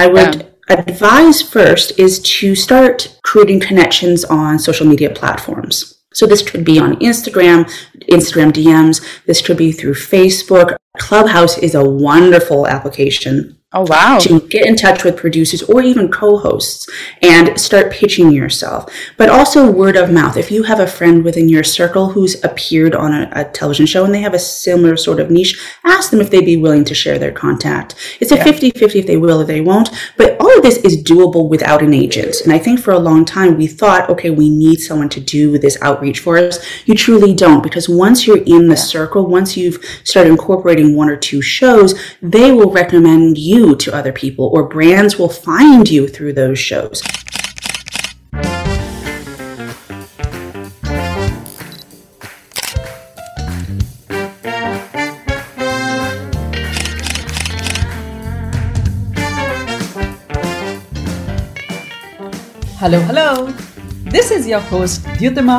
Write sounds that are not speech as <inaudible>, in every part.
I would yeah. advise first is to start creating connections on social media platforms. So this could be on Instagram, Instagram DMs. This could be through Facebook. Clubhouse is a wonderful application Oh, wow. To get in touch with producers or even co hosts and start pitching yourself. But also word of mouth. If you have a friend within your circle who's appeared on a, a television show and they have a similar sort of niche, ask them if they'd be willing to share their contact. It's a 50 50 if they will or they won't. But all of this is doable without an agent. And I think for a long time we thought, okay, we need someone to do this outreach for us. You truly don't because once you're in the yeah. circle, once you've started incorporating one or two shows, they will recommend you you to other people, or brands will find you through those shows. Hello, hello. This is your host, Dyutima,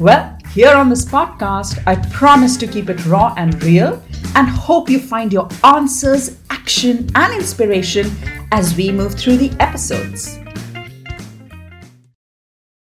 Well, here on this podcast, I promise to keep it raw and real and hope you find your answers, action, and inspiration as we move through the episodes.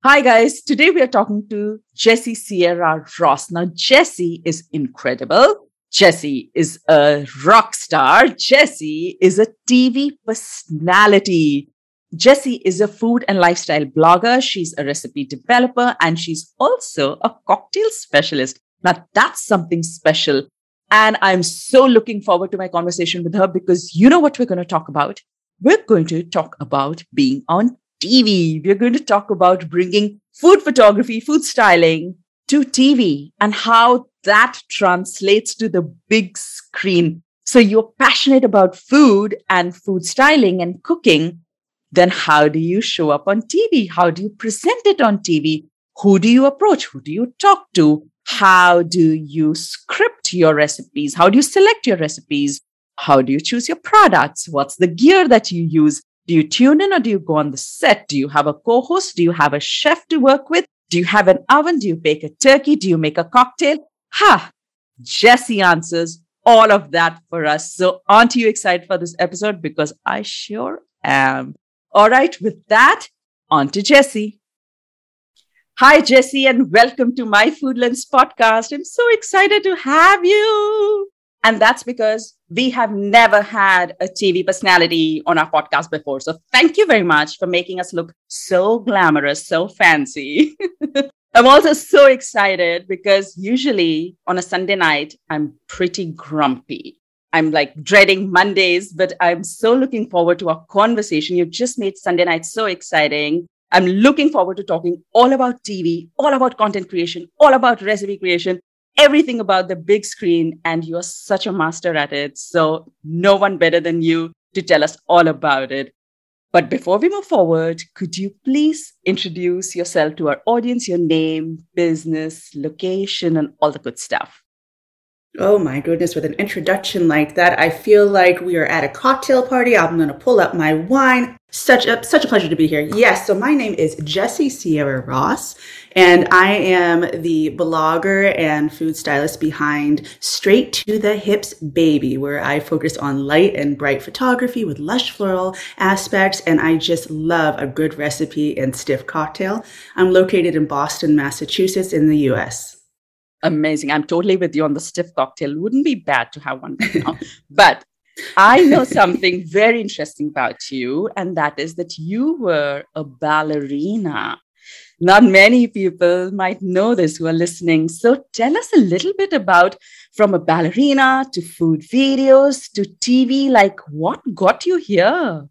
Hi, guys. Today we are talking to Jessie Sierra Ross. Now, Jessie is incredible. Jessie is a rock star. Jessie is a TV personality. Jessie is a food and lifestyle blogger. She's a recipe developer and she's also a cocktail specialist. Now that's something special. And I'm so looking forward to my conversation with her because you know what we're going to talk about? We're going to talk about being on TV. We're going to talk about bringing food photography, food styling to TV and how that translates to the big screen. So you're passionate about food and food styling and cooking then how do you show up on TV? How do you present it on TV? Who do you approach? Who do you talk to? How do you script your recipes? How do you select your recipes? How do you choose your products? What's the gear that you use? Do you tune in or do you go on the set? Do you have a co host? Do you have a chef to work with? Do you have an oven? Do you bake a turkey? Do you make a cocktail? Ha! Jessie answers all of that for us. So, aren't you excited for this episode? Because I sure am. All right, with that, on to Jesse. Hi, Jesse, and welcome to my Food Lens podcast. I'm so excited to have you. And that's because we have never had a TV personality on our podcast before. So thank you very much for making us look so glamorous, so fancy. <laughs> I'm also so excited because usually on a Sunday night, I'm pretty grumpy. I'm like dreading Mondays, but I'm so looking forward to our conversation. You just made Sunday night so exciting. I'm looking forward to talking all about TV, all about content creation, all about recipe creation, everything about the big screen. And you're such a master at it. So no one better than you to tell us all about it. But before we move forward, could you please introduce yourself to our audience, your name, business, location, and all the good stuff? Oh my goodness, with an introduction like that, I feel like we are at a cocktail party. I'm going to pull up my wine. Such a such a pleasure to be here. Yes, so my name is Jessie Sierra Ross, and I am the blogger and food stylist behind Straight to the Hips Baby, where I focus on light and bright photography with lush floral aspects, and I just love a good recipe and stiff cocktail. I'm located in Boston, Massachusetts, in the US amazing. I'm totally with you on the stiff cocktail. Wouldn't be bad to have one now. <laughs> but I know something very interesting about you, and that is that you were a ballerina. Not many people might know this who are listening. So tell us a little bit about from a ballerina to food videos to TV, like what got you here?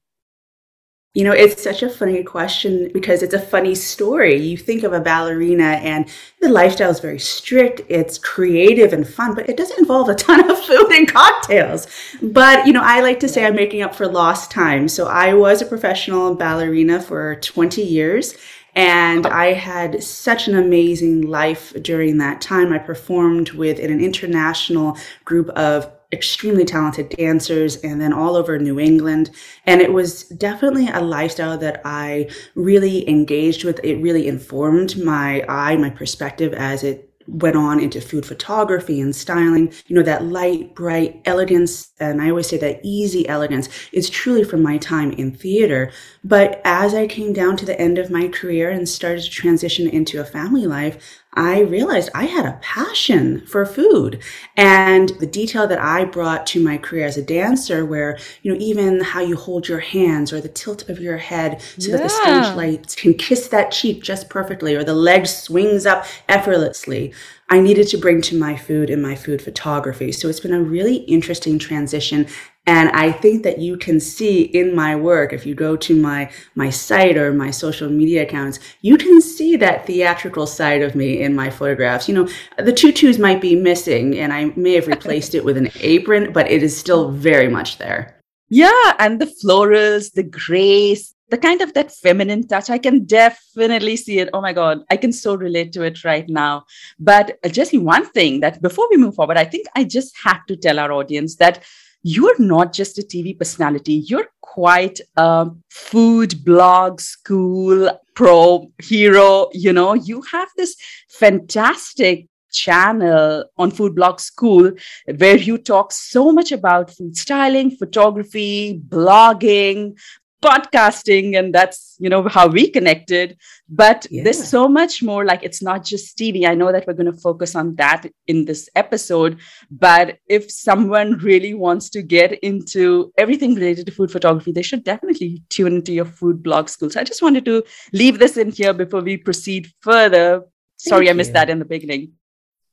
You know, it's such a funny question because it's a funny story. You think of a ballerina and the lifestyle is very strict, it's creative and fun, but it doesn't involve a ton of <laughs> food and cocktails. But, you know, I like to say I'm making up for lost time. So I was a professional ballerina for 20 years. And I had such an amazing life during that time. I performed with an international group of extremely talented dancers and then all over New England. And it was definitely a lifestyle that I really engaged with. It really informed my eye, my perspective as it went on into food photography and styling. You know, that light, bright elegance, and I always say that easy elegance is truly from my time in theater. But as I came down to the end of my career and started to transition into a family life, I realized I had a passion for food and the detail that I brought to my career as a dancer, where, you know, even how you hold your hands or the tilt of your head so yeah. that the stage lights can kiss that cheek just perfectly or the leg swings up effortlessly. I needed to bring to my food and my food photography. So it's been a really interesting transition. And I think that you can see in my work, if you go to my, my site or my social media accounts, you can see that theatrical side of me in my photographs. You know, the tutus might be missing and I may have replaced it with an apron, but it is still very much there. Yeah, and the florals, the grace, the kind of that feminine touch i can definitely see it oh my god i can so relate to it right now but jesse one thing that before we move forward i think i just have to tell our audience that you're not just a tv personality. You're quite a food blog school pro hero you know? You have this fantastic channel on food blog school where you talk so much about food styling photography blogging podcasting and that's you know how we connected. But yeah. there's so much more like it's not just tv i know that we're going to focus on that in this episode but if someone really wants to get into everything related to food photography they should definitely tune into your food blog school. So i just wanted to leave this in here before we proceed further. Sorry Thank i missed that in the beginning.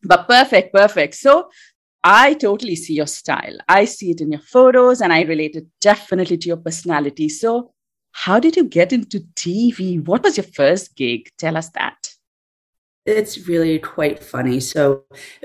But perfect perfect. So I totally see your style. I see it in your photos and I relate it definitely to your personality. So, how did you get into TV? What was your first gig? Tell us that. It's really quite funny. So,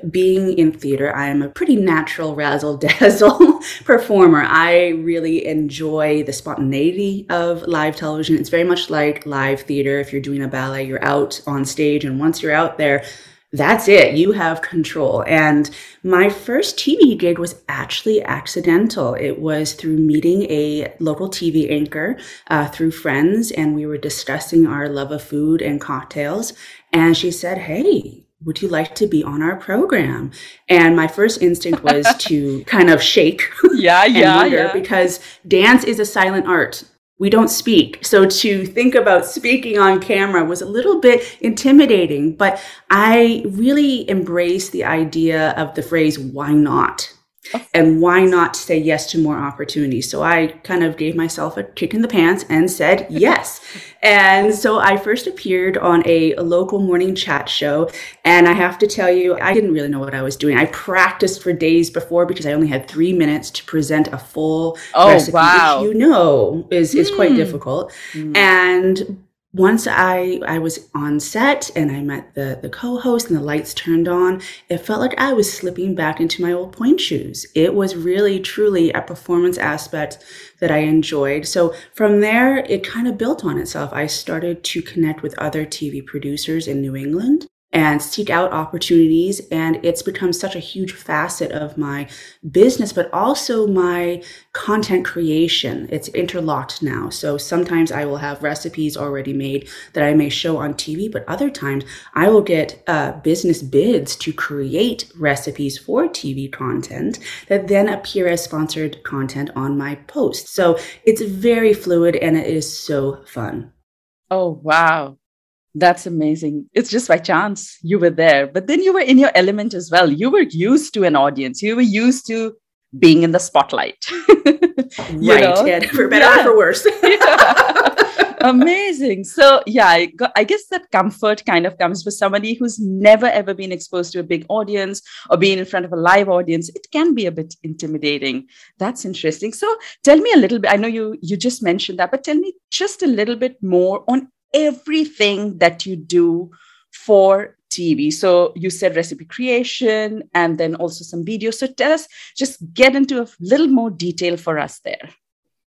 being in theater, I'm a pretty natural razzle dazzle <laughs> performer. I really enjoy the spontaneity of live television. It's very much like live theater. If you're doing a ballet, you're out on stage, and once you're out there, that's it. You have control. And my first TV gig was actually accidental. It was through meeting a local TV anchor uh, through friends, and we were discussing our love of food and cocktails. And she said, Hey, would you like to be on our program? And my first instinct was <laughs> to kind of shake. Yeah, <laughs> yeah, yeah. Because dance is a silent art we don't speak. So to think about speaking on camera was a little bit intimidating, but I really embraced the idea of the phrase, why not? And why not say yes to more opportunities? So I kind of gave myself a kick in the pants and said yes. <laughs> and so I first appeared on a, a, local morning chat show. And I have to tell you, I didn't really know what I was doing. I practiced for days before because I only had three minutes to present a full oh, recipe, wow. which you know is, is mm. quite hmm. difficult. Mm. And once I, I was on set and I met the, the co-host and the lights turned on, it felt like I was slipping back into my old pointe shoes. It was really, truly a performance aspect that I enjoyed. So from there, it kind of built on itself. I started to connect with other TV producers in New England and seek out opportunities. And it's become such a huge facet of my business, but also my content creation. It's interlocked now. So sometimes I will have recipes already made that I may show on TV, but other times I will get uh, business bids to create recipes for TV content that then appear as sponsored content on my post. So it's very fluid and it is so fun. Oh, wow. That's amazing. It's just by chance you were there, but then you were in your element as well. You were used to an audience, you were used to being in the spotlight. <laughs> right. Know? For better yeah. or for worse. <laughs> yeah. <laughs> Amazing. So, yeah, I, got, I, guess that comfort kind of comes for somebody who's never ever been exposed to a big audience or being in front of a live audience. It can be a bit intimidating. That's interesting. So, tell me a little bit. I know you you just mentioned that, but tell me just a little bit more on everything that you do for TV. So you said recipe creation and then also some videos. So tell us, just get into a little more detail for us there.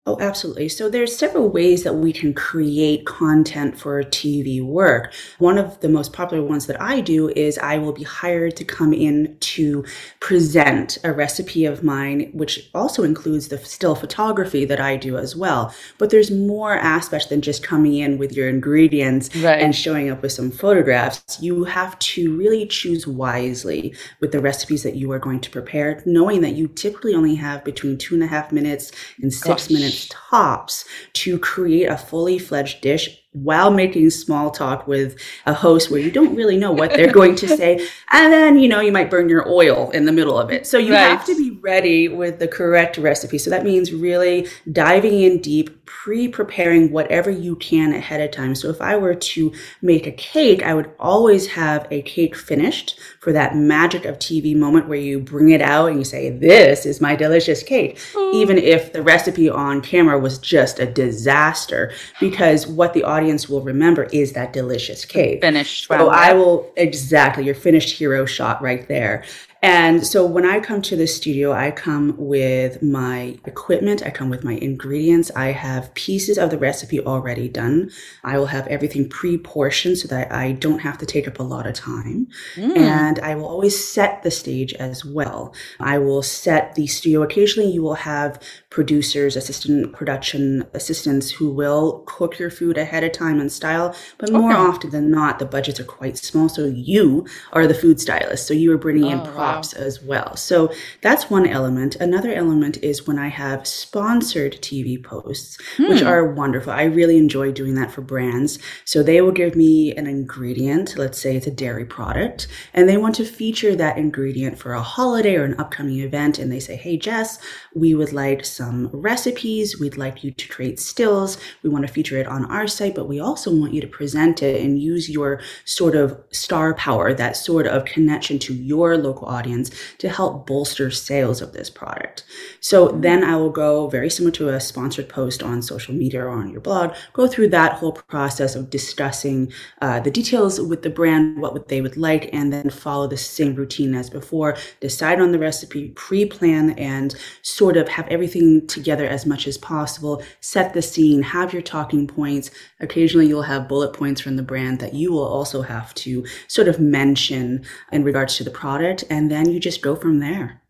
Oh, absolutely. So there's several ways that we can create content for TV work. One of the most popular ones that I do is I will be hired to come in to present a recipe of mine, which also includes the still photography that I do as well. But there's more aspects than just coming in with your ingredients right. and showing up with some photographs. You have to really choose wisely with the recipes that you are going to prepare, knowing that you typically only have between two and a half minutes and six Gosh. minutes tops to create a fully fledged dish while making small talk with a host where you don't really know what they're going to say. And then, you know, you might burn your oil in the middle of it. So you right. have to be ready with the correct recipe. So that means really diving in deep, pre preparing whatever you can ahead of time. So if I were to make a cake, I would always have a cake finished for that magic of TV moment where you bring it out and you say, This is my delicious cake. Mm. Even if the recipe on camera was just a disaster, <gasps> because what the audience audience will remember is that delicious cake. Finished. So I will exactly your finished hero shot right there. And so when I come to the studio, I come with my equipment, I come with my ingredients. I have pieces of the recipe already done. I will have everything pre portioned so that I don't have to take up a lot of time. Mm. And I will always set the stage as well. I will set the studio. Occasionally, you will have producers, assistant production assistants who will cook your food ahead of time and style. But more okay. often than not, the budgets are quite small. So you are the food stylist. So you are bringing oh, in props wow. as well. So that's one element. Another element is when I have sponsored TV posts, hmm. which are wonderful. I really enjoy doing that for brands. So they will give me an ingredient, let's say it's a dairy product, and they want to feature that ingredient for a holiday or an upcoming event. And they say, Hey, Jess, we would like some recipes. We'd like you to create stills. We want to feature it on our site, but we also want you to present it and use your sort of star power, that sort of connection to your local audience audience to help bolster sales of this product. So then I will go very similar to a sponsored post on social media or on your blog, go through that whole process of discussing uh, the details with the brand, what they would like, and then follow the same routine as before. Decide on the recipe, pre plan, and sort of have everything together as much as possible. Set the scene, have your talking points. Occasionally, you'll have bullet points from the brand that you will also have to sort of mention in regards to the product. And then you just go from there.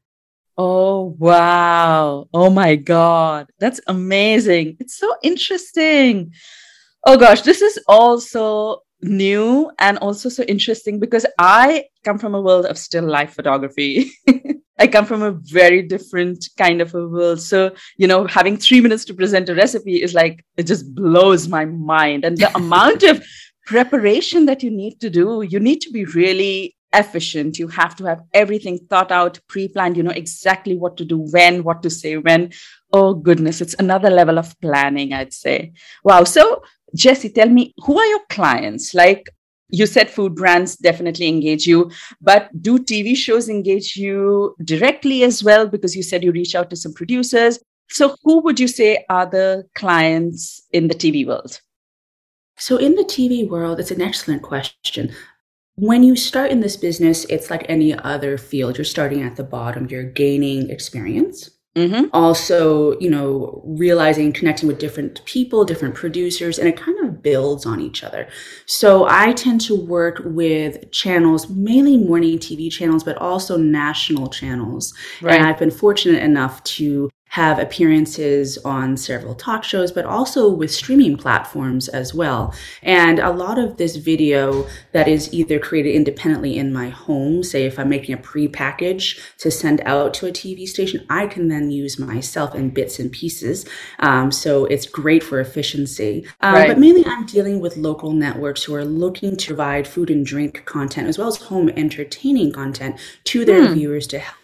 Oh, wow. Oh my God. That's amazing. It's so interesting. Oh gosh, this is also new and also so interesting because I come from a world of still life photography. <laughs> I come from a very different kind of a world. So, you know, having three minutes to present a recipe is like, it just blows my mind. And the <laughs> amount of preparation that you need to do, you need to be really efficient. You have to have everything thought out, pre planned. You know exactly what to do when, what to say when. Oh, goodness. It's another level of planning, I'd say. Wow. So, Jesse, tell me, who are your clients? Like, you said food brands definitely engage you, but do TV shows engage you directly as well? Because you said you reach out to some producers. So, who would you say are the clients in the TV world? So, in the TV world, it's an excellent question. When you start in this business, it's like any other field. You're starting at the bottom, you're gaining experience. Mm-hmm. Also, you know, realizing, connecting with different people, different producers, and it kind of builds on each other. So I tend to work with channels, mainly morning TV channels, but also national channels. Right. And I've been fortunate enough to have appearances on several talk shows, but also with streaming platforms as well. And a lot of this video that is either created independently in my home, say if I'm making a pre-package to send out to a TV station, I can then use myself in bits and pieces. Um, so it's great for efficiency. Um, right. But mainly I'm dealing with local networks who are looking to provide food and drink content as well as home entertaining content to their hmm. viewers to help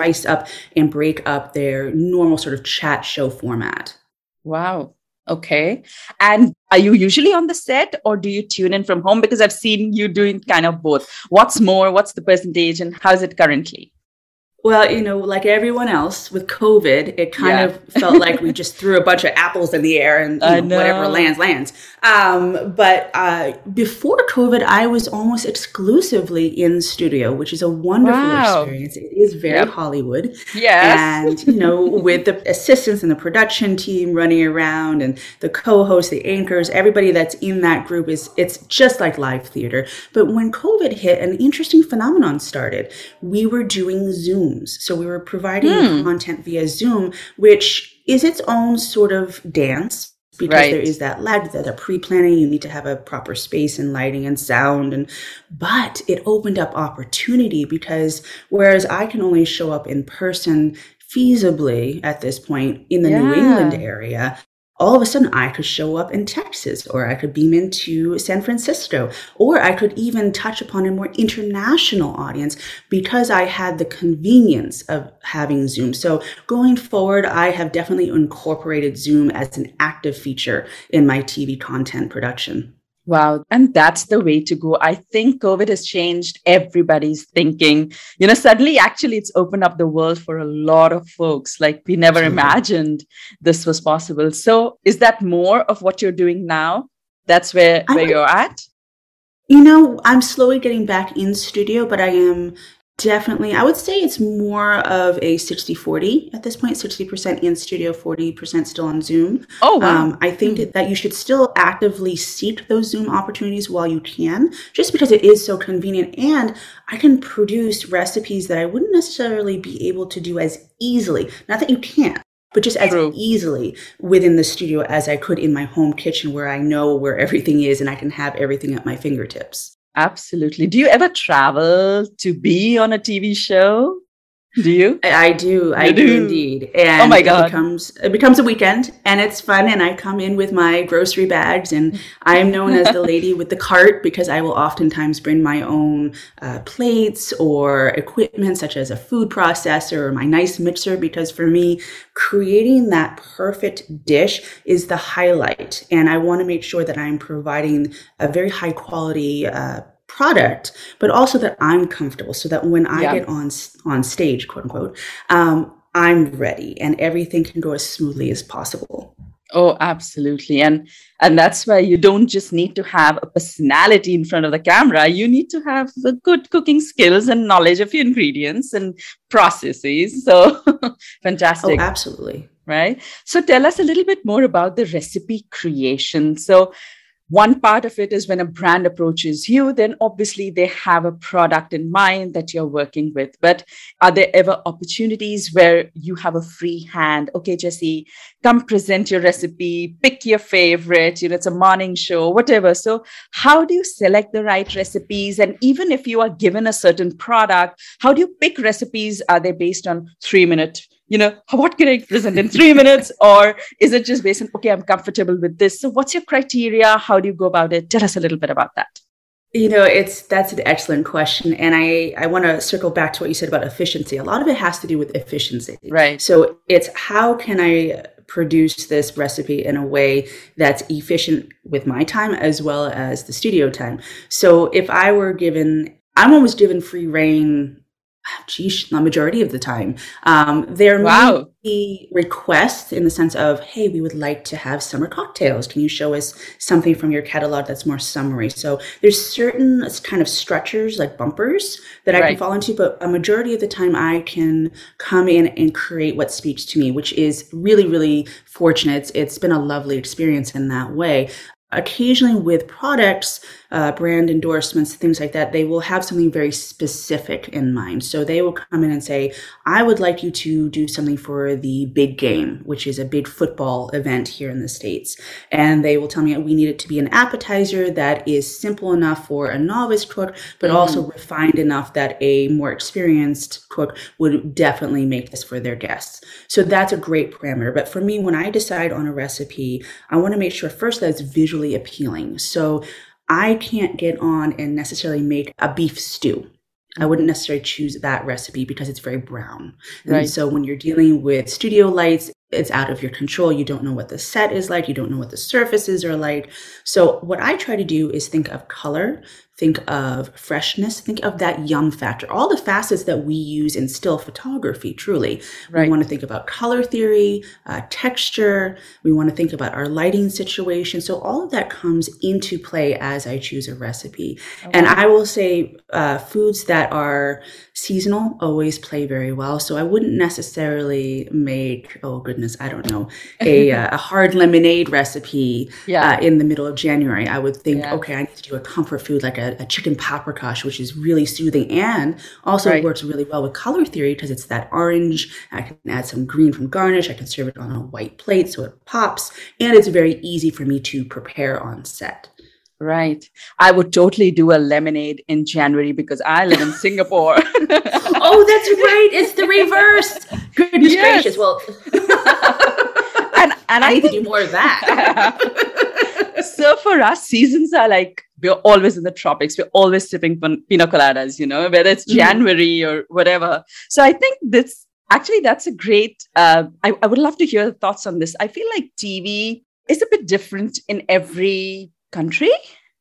spice up and break up their normal sort of chat show format. Wow. Okay. And are you usually on the set or do you tune in from home? Because I've seen you doing kind of both. What's more? What's the percentage and how's it currently? Well, you know, like everyone else with COVID, it kind yeah. of felt like we just threw a bunch of apples in the air and you know, know. whatever lands, lands. Um, but uh, before COVID, I was almost exclusively in studio, which is a wonderful wow. experience. It is very yep. Hollywood. Yes. And, you know, with the assistants and the production team running around and the co-hosts, the anchors, everybody that's in that group is, it's just like live theater. But when COVID hit, an interesting phenomenon started. We were doing Zoom Zooms. So we were providing mm. content via Zoom, which is its own sort of dance because right. there is that lag, that pre-planning. You need to have a proper space and lighting and sound, and but it opened up opportunity because whereas I can only show up in person feasibly at this point in the yeah. New England area, all of a sudden I could show up in Texas or I could beam into San Francisco or I could even touch upon a more international audience because I had the convenience of having Zoom. So going forward, I have definitely incorporated Zoom as an active feature in my TV content production. Wow. And that's the way to go. I think COVID has changed everybody's thinking. You know, suddenly, actually, it's opened up the world for a lot of folks. Like we never Absolutely. imagined this was possible. So, is that more of what you're doing now? That's where, where you're at? You know, I'm slowly getting back in studio, but I am Definitely. I would say it's more of a 60 40 at this point 60% in studio, 40% still on Zoom. Oh, wow. Um, I think mm. that you should still actively seek those Zoom opportunities while you can, just because it is so convenient. And I can produce recipes that I wouldn't necessarily be able to do as easily. Not that you can't, but just as True. easily within the studio as I could in my home kitchen where I know where everything is and I can have everything at my fingertips. Absolutely. Do you ever travel to be on a TV show? Do you? I do. I do. do. indeed. And oh my god, it becomes it becomes a weekend, and it's fun. And I come in with my grocery bags, and I am known as the lady with the cart because I will oftentimes bring my own uh, plates or equipment, such as a food processor or my nice mixer. Because for me, creating that perfect dish is the highlight, and I want to make sure that I'm providing a very high quality. Uh, product, but also that I'm comfortable so that when I yeah. get on on stage, quote unquote, um, I'm ready and everything can go as smoothly as possible. Oh, absolutely. And and that's why you don't just need to have a personality in front of the camera. You need to have the good cooking skills and knowledge of your ingredients and processes. So <laughs> fantastic. Oh, absolutely. Right. So tell us a little bit more about the recipe creation. So one part of it is when a brand approaches you, then obviously they have a product in mind that you're working with. But are there ever opportunities where you have a free hand? Okay, Jesse, come present your recipe, pick your favorite, you know, it's a morning show, whatever. So, how do you select the right recipes? And even if you are given a certain product, how do you pick recipes? Are they based on three minute you know, what can I present in three minutes? Or is it just based on, okay, I'm comfortable with this? So what's your criteria? How do you go about it? Tell us a little bit about that. You know, it's that's an excellent question. And I, I want to circle back to what you said about efficiency. A lot of it has to do with efficiency. Right. So it's how can I produce this recipe in a way that's efficient with my time as well as the studio time. So if I were given I'm almost given free reign <sighs> geez, the majority of the time. Um, there wow. may be requests in the sense of, hey, we would like to have summer cocktails. Can you show us something from your catalog that's more summery? So there's certain kind of stretchers like bumpers that I can fall into, but a majority of the time I can come in and create what speaks to me, which is really, really fortunate. It's, it's been a lovely experience in that way occasionally with products uh, brand endorsements, things like that, they will have something very specific in mind. So they will come in and say, I would like you to do something for the big game, which is a big football event here in the States. And they will tell me we need it to be an appetizer that is simple enough for a novice cook, but mm-hmm. also refined enough that a more experienced cook would definitely make this for their guests. So that's a great parameter. But for me, when I decide on a recipe, I want to make sure first that it's visually appealing. So I can't get on and necessarily make a beef stew. I wouldn't necessarily choose that recipe because it's very brown. Right. And so when you're dealing with studio lights, it's out of your control. You don't know what the set is like. You don't know what the surfaces are like. So, what I try to do is think of color, think of freshness, think of that yum factor, all the facets that we use in still photography, truly. Right. We want to think about color theory, uh, texture. We want to think about our lighting situation. So all of that comes into play as I choose a recipe. Okay. And I will say uh, foods that are seasonal always play very well. So I wouldn't necessarily make, oh goodness, I don't know, a, <laughs> uh, a hard lemonade recipe yeah. Uh, in the middle of January. I would think, yeah. okay, I need to do a comfort food like a a, chicken paprikash, which is really soothing and also right. works really well with color theory because it's that orange. I can add some green from garnish. I can serve it on a white plate so it pops. And it's very easy for me to prepare on set. Right. I would totally do a lemonade in January because I live in <laughs> Singapore. <laughs> oh, that's right. It's the reverse. <laughs> Goodness yes. gracious. Well, and, and I, I need think, to do more of that. so for us, seasons are like we're always in the tropics. We're always sipping pina coladas, you know, whether it's mm-hmm. January mm. or whatever. So I think this actually that's a great. Uh, I, I would love to hear thoughts on this. I feel like TV is a bit different in every country,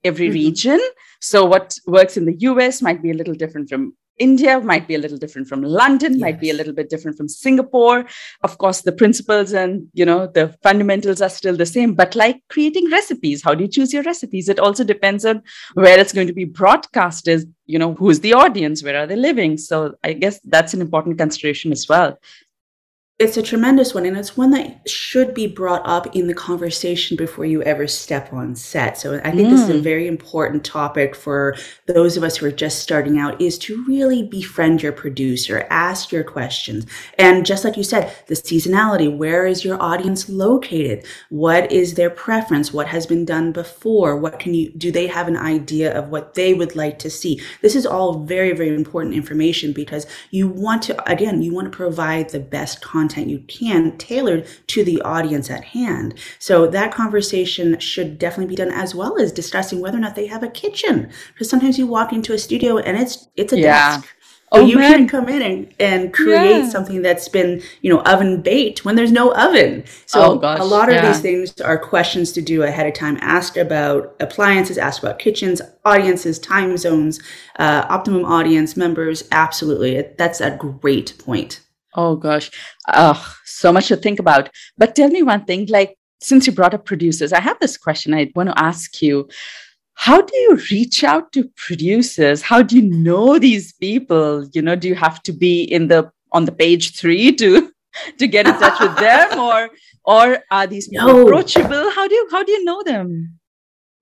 every mm-hmm. region. So what works in the US might be a little different from India might be a little different from London, yes. might be a little bit different from Singapore. Of course, the principles and you know the fundamentals are still the same. But like creating recipes, how do you choose your recipes? It also depends on where it's going to be broadcasted. You know, who's the audience? Where are they living? So I guess that's an important consideration as well it's a tremendous one and it's one that should be brought up in the conversation before you ever step on set. So i think mm. this is a mm. very important topic for those of us who are just starting out is to really befriend your producer ask your questions. And just like you said the seasonality where is your audience located? What is their preference? What has been done before? What can you do they have an idea of what they would like to see? This is all very very important information because you want to again you want to provide the best content content you can tailored to the audience at hand. So that conversation should definitely be done as well as discussing whether or not they have a kitchen. Because sometimes you walk into a studio and it's it's a yeah. desk. So oh, you man. can come in and, and create yeah. something that's been, you know, oven baked when there's no oven. So oh, gosh, a lot of yeah. these things are questions to do ahead of time. Ask about appliances, ask about kitchens, audiences, time zones, uh, optimum audience members. Absolutely. That's a great point. Oh gosh, oh, so much to think about. But tell me one thing, like since you brought up producers, I have this question I want to ask you. How do you reach out to producers? How do you know these people? You know, do you have to be in the on the page three to <laughs> to get in touch with them, or or are these people <laughs> no. approachable? How do you how do you know them?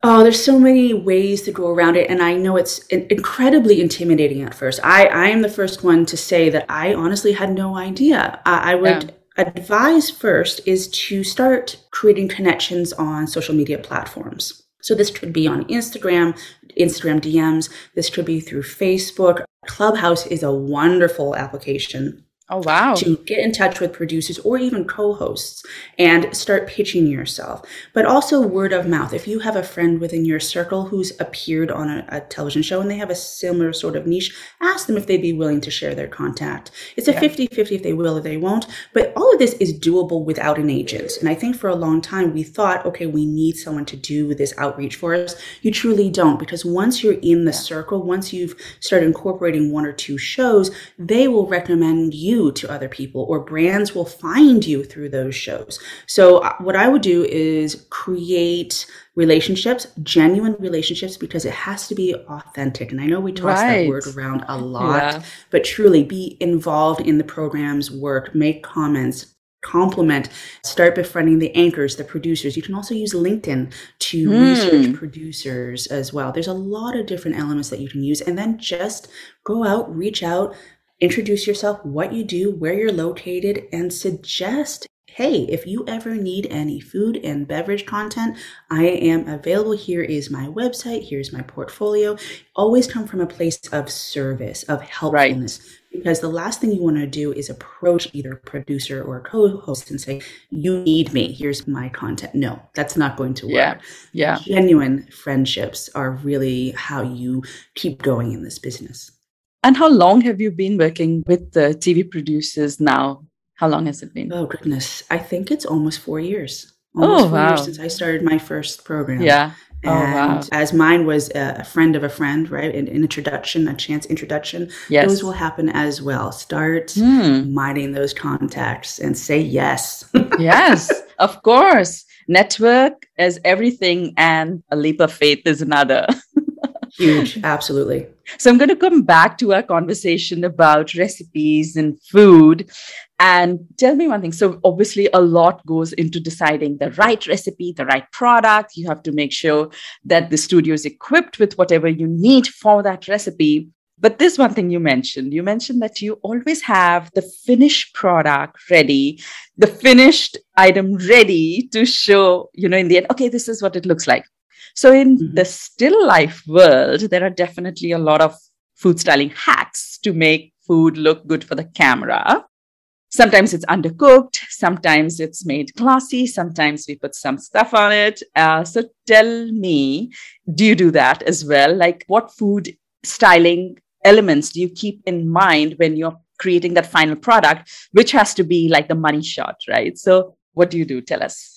Oh, there's so many ways to go around it. And I know it's incredibly intimidating at first. I, I am the first one to say that I honestly had no idea. I, I would yeah. advise first is to start creating connections on social media platforms. So this could be on Instagram, Instagram DMs. This could be through Facebook. Clubhouse is a wonderful application Oh, wow. To get in touch with producers or even co hosts and start pitching yourself. But also word of mouth. If you have a friend within your circle who's appeared on a, a television show and they have a similar sort of niche, ask them if they'd be willing to share their contact. It's a 50 yeah. 50 if they will or they won't. But all of this is doable without an agent. And I think for a long time we thought, okay, we need someone to do this outreach for us. You truly don't because once you're in the circle, once you've started incorporating one or two shows, they will recommend you you to other people or brands will find you through those shows. So uh, what I would do is create relationships, genuine relationships, because it has to be authentic. And I know we toss right. that word around a lot, yeah. but truly be involved in the program's work, make comments, compliment, start befriending the anchors, the producers. You can also use LinkedIn to mm. research producers as well. There's a lot of different elements that you can use. And then just go out, reach out, Introduce yourself, what you do, where you're located, and suggest hey, if you ever need any food and beverage content, I am available. Here is my website, here's my portfolio. Always come from a place of service, of helpfulness. Right. Because the last thing you want to do is approach either a producer or a co host and say, You need me, here's my content. No, that's not going to work. Yeah. yeah. Genuine friendships are really how you keep going in this business. And how long have you been working with the TV producers now? How long has it been? Oh goodness, I think it's almost four years. Almost oh four wow! Years since I started my first program. Yeah. And oh wow! As mine was a friend of a friend, right? An, an introduction, a chance introduction. Yes. Those will happen as well. Start Hmm. minding those contacts and say yes. <laughs> yes, of course. Network is everything, and a leap of faith is another. <laughs> Huge, absolutely. So I'm going to come back to our conversation about recipes and food. And tell me one thing. So, obviously, a lot goes into deciding the right recipe, the right product. You have to make sure that the studio is equipped with whatever you need for that recipe. But this one thing you mentioned, you mentioned that you always have the finished product ready, the finished item ready to show, you know, in the end, okay, this is what it looks like. So, in Mhm. the still life world, there are definitely a lot of food styling hacks to make food look good for the camera. Sometimes it's undercooked, sometimes it's made classy, sometimes we put some stuff on it. Uh, so, tell me, do you do that as well? Like, what food styling elements do you keep in mind when you're creating that final product, which has to be like the money shot, right? So, what do you do? Tell us.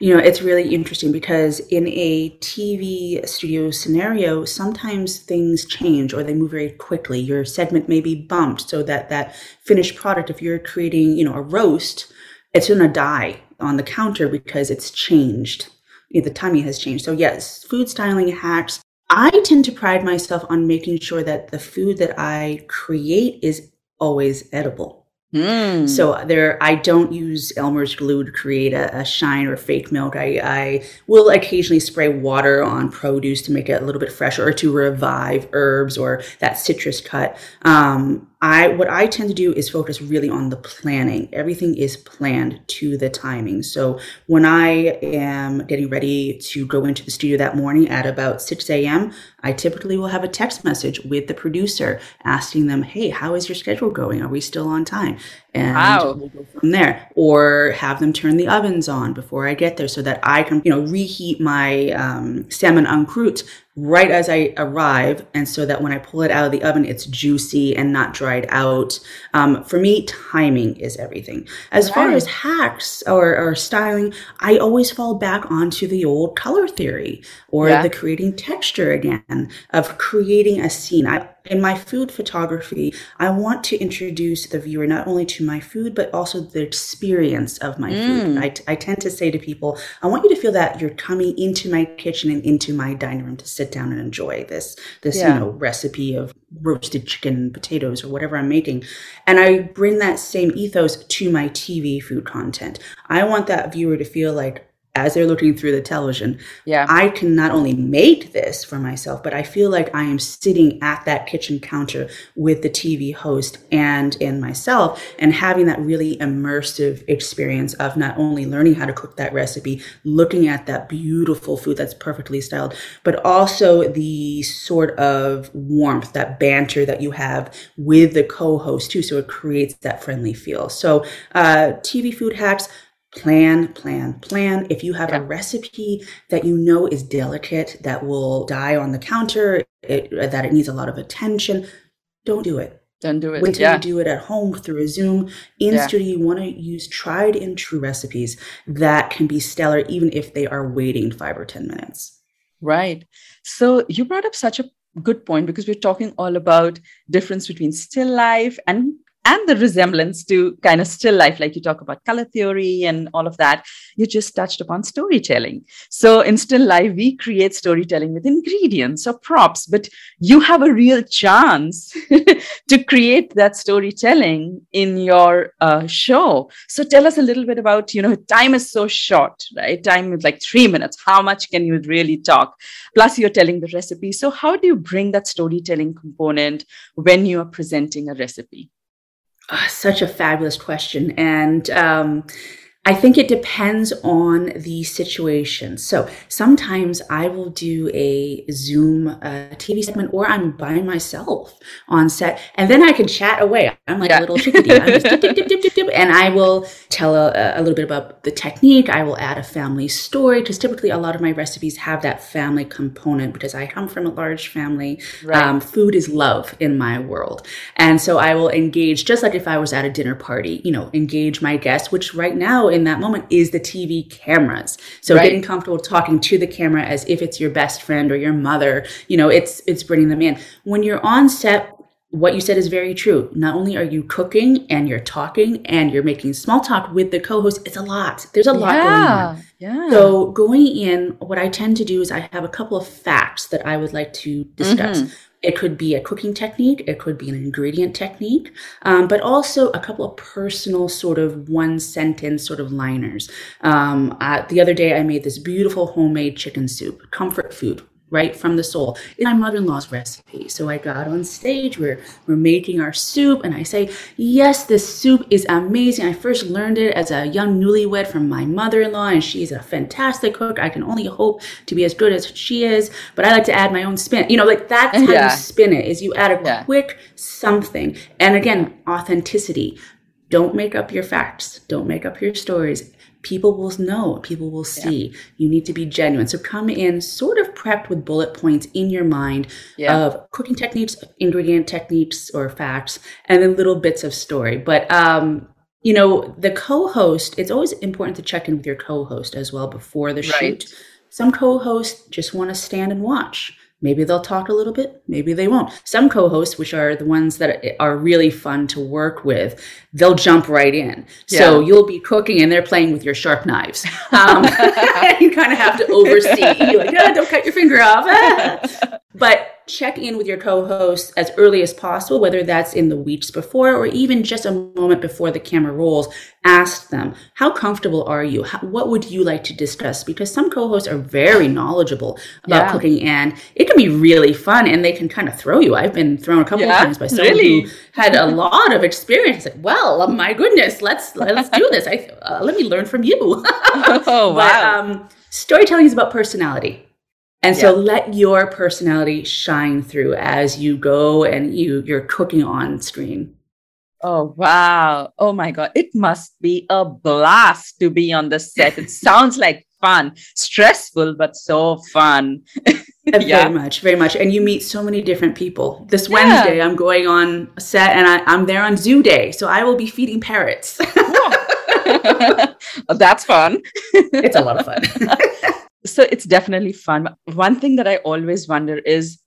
You know, it's really interesting because in a TV studio scenario, sometimes things change or they move very quickly. Your segment may be bumped so that that finished product, if you're creating, you know, a roast, it's going to die on the counter because it's changed. You know, the timing has changed. So yes, food styling hacks. I tend to pride myself on making sure that the food that I create is always edible. Hmm. So there, I don't use Elmer's glue to create a, a shine or fake milk. I, I will occasionally spray water on produce to make it a little bit fresher or to revive herbs or that citrus cut. Um, I what I tend to do is focus really on the planning. Everything is planned to the timing. So when I am getting ready to go into the studio that morning at about 6 a.m., I typically will have a text message with the producer asking them, "Hey, how is your schedule going? Are we still on time?" And Wow. we'll go from there. Or have them turn the ovens on before I get there so that I can, you know, reheat my um, salmon en croûte right as I arrive, and so that when I pull it out of the oven, it's juicy and not dried out. Um, for me, timing is everything. As far as hacks or, or styling, I always fall back onto the old color theory or Yeah. the creating texture again of creating a scene. I, in my food photography, I want to introduce the viewer not only to my food, but also the experience of my food. Mm. I, I tend to say to people, I want you to feel that you're coming into my kitchen and into my dining room to sit down and enjoy this, this, Yeah. you know, recipe of roasted chicken and potatoes or whatever I'm making. And I bring that same ethos to my TV food content. I want that viewer to feel like as they're looking through the television, Yeah. I can not only make this for myself, but I feel like I am sitting at that kitchen counter with the TV host and in myself and having that really immersive experience of not only learning how to cook that recipe, looking at that beautiful food that's perfectly styled, but also the sort of warmth, that banter that you have with the co-host too. So it creates that friendly feel. So uh, TV food hacks, plan, plan, plan. If you have Yeah. a recipe that you know is delicate, that will die on the counter, it, that it needs a lot of attention, don't do it. Don't do it. Wait till yeah. you do it at home through a Zoom. In Yeah. studio, you want to use tried and true recipes that can be stellar, even if they are waiting five or 10 minutes. Right. So you brought up such a good point because we're talking all about difference between still life and and the resemblance to kind of still life like you talk about color theory and all of that you just touched upon storytelling. So in still life we create storytelling with ingredients or props but you have a real chance <laughs> to create that storytelling in your uh, show. So tell us a little bit about you know time is so short right? Time is like three minutes. How much can you really talk? Plus you're telling the recipe. So how do you bring that storytelling component when you are presenting a recipe Ah, such a fabulous question. And um, I think it depends on the situation. So sometimes I will do a Zoom uh, TV segment or I'm by myself on set and then I can chat away. I'm like yeah. a little chickadee. I'm just dip, dip, dip, dip, dip, dip, and I will tell a, a, little bit about the technique. I will add a family story because typically a lot of my recipes have that family component because I come from a large family. Right. Um, food is love in my world. And so I will engage just like if I was at a dinner party, you know, engage my guests, which right now in that moment is the TV cameras. So right. getting comfortable talking to the camera as if it's your best friend or your mother, you know, it's it's bringing them in. When you're on set, what you said is very true. Not only are you cooking and you're talking and you're making small talk with the co-host, it's a lot. There's a lot yeah, going on. Yeah. So going in, what I tend to do is I have a couple of facts that I would like to discuss. Mm-hmm. It could be a cooking technique, it could be an ingredient technique, um, but also a couple of personal sort of one sentence sort of liners. Um, uh, the other day, I made this beautiful homemade chicken soup, comfort food, right from the soul. It's my mother-in-law's recipe. So I got on stage, we're we're making our soup, and I say, yes, this soup is amazing. I first learned it as a young newlywed from my mother-in-law, and she's a fantastic cook. I can only hope to be as good as she is, but I like to add my own spin. You know, like that's <laughs> how yeah. you spin it, is you add a yeah. quick something. And again, authenticity. Don't make up your facts. Don't make up your stories people will know, people will see. Yeah. You need to be genuine. So come in sort of prepped with bullet points in your mind yeah. of cooking techniques, ingredient techniques or facts, and then little bits of story. But um, you know, the co-host, it's always important to check in with your co-host as well before the right. shoot. Some co-hosts just want to stand and watch. Maybe they'll talk a little bit, maybe they won't. Some co hosts, which are the ones that are really fun to work with, they'll jump right in. Yeah. So you'll be cooking and they're playing with your sharp knives. Um, <laughs> you kind of have to oversee. You're like, oh, don't cut your finger off. But check in with your co-host as early as possible, whether that's in the weeks before or even just a moment before the camera rolls. Ask them, how comfortable are you? How, what would you like to discuss? Because some co-hosts are very knowledgeable about yeah. cooking and it can be really fun and they can kind of throw you. I've been thrown a couple yeah, of times by someone really? who had a lot of experience. Like, well, oh my goodness, let's, let's do this. I, uh, let me learn from you. <laughs> <laughs> oh, wow. But, um, storytelling is about personality and so yeah. let your personality shine through as you go and you you're cooking on screen. Oh wow. Oh my god. It must be a blast to be on the set. It <laughs> sounds like fun. Stressful but so fun. Uh, <laughs> yeah. Very much, very much. And you meet so many different people. This yeah. Wednesday I'm going on a set and I, I'm there on zoo day. So I will be feeding parrots. <laughs> That's fun. it's a lot of fun so it's definitely fun. One thing that I always wonder is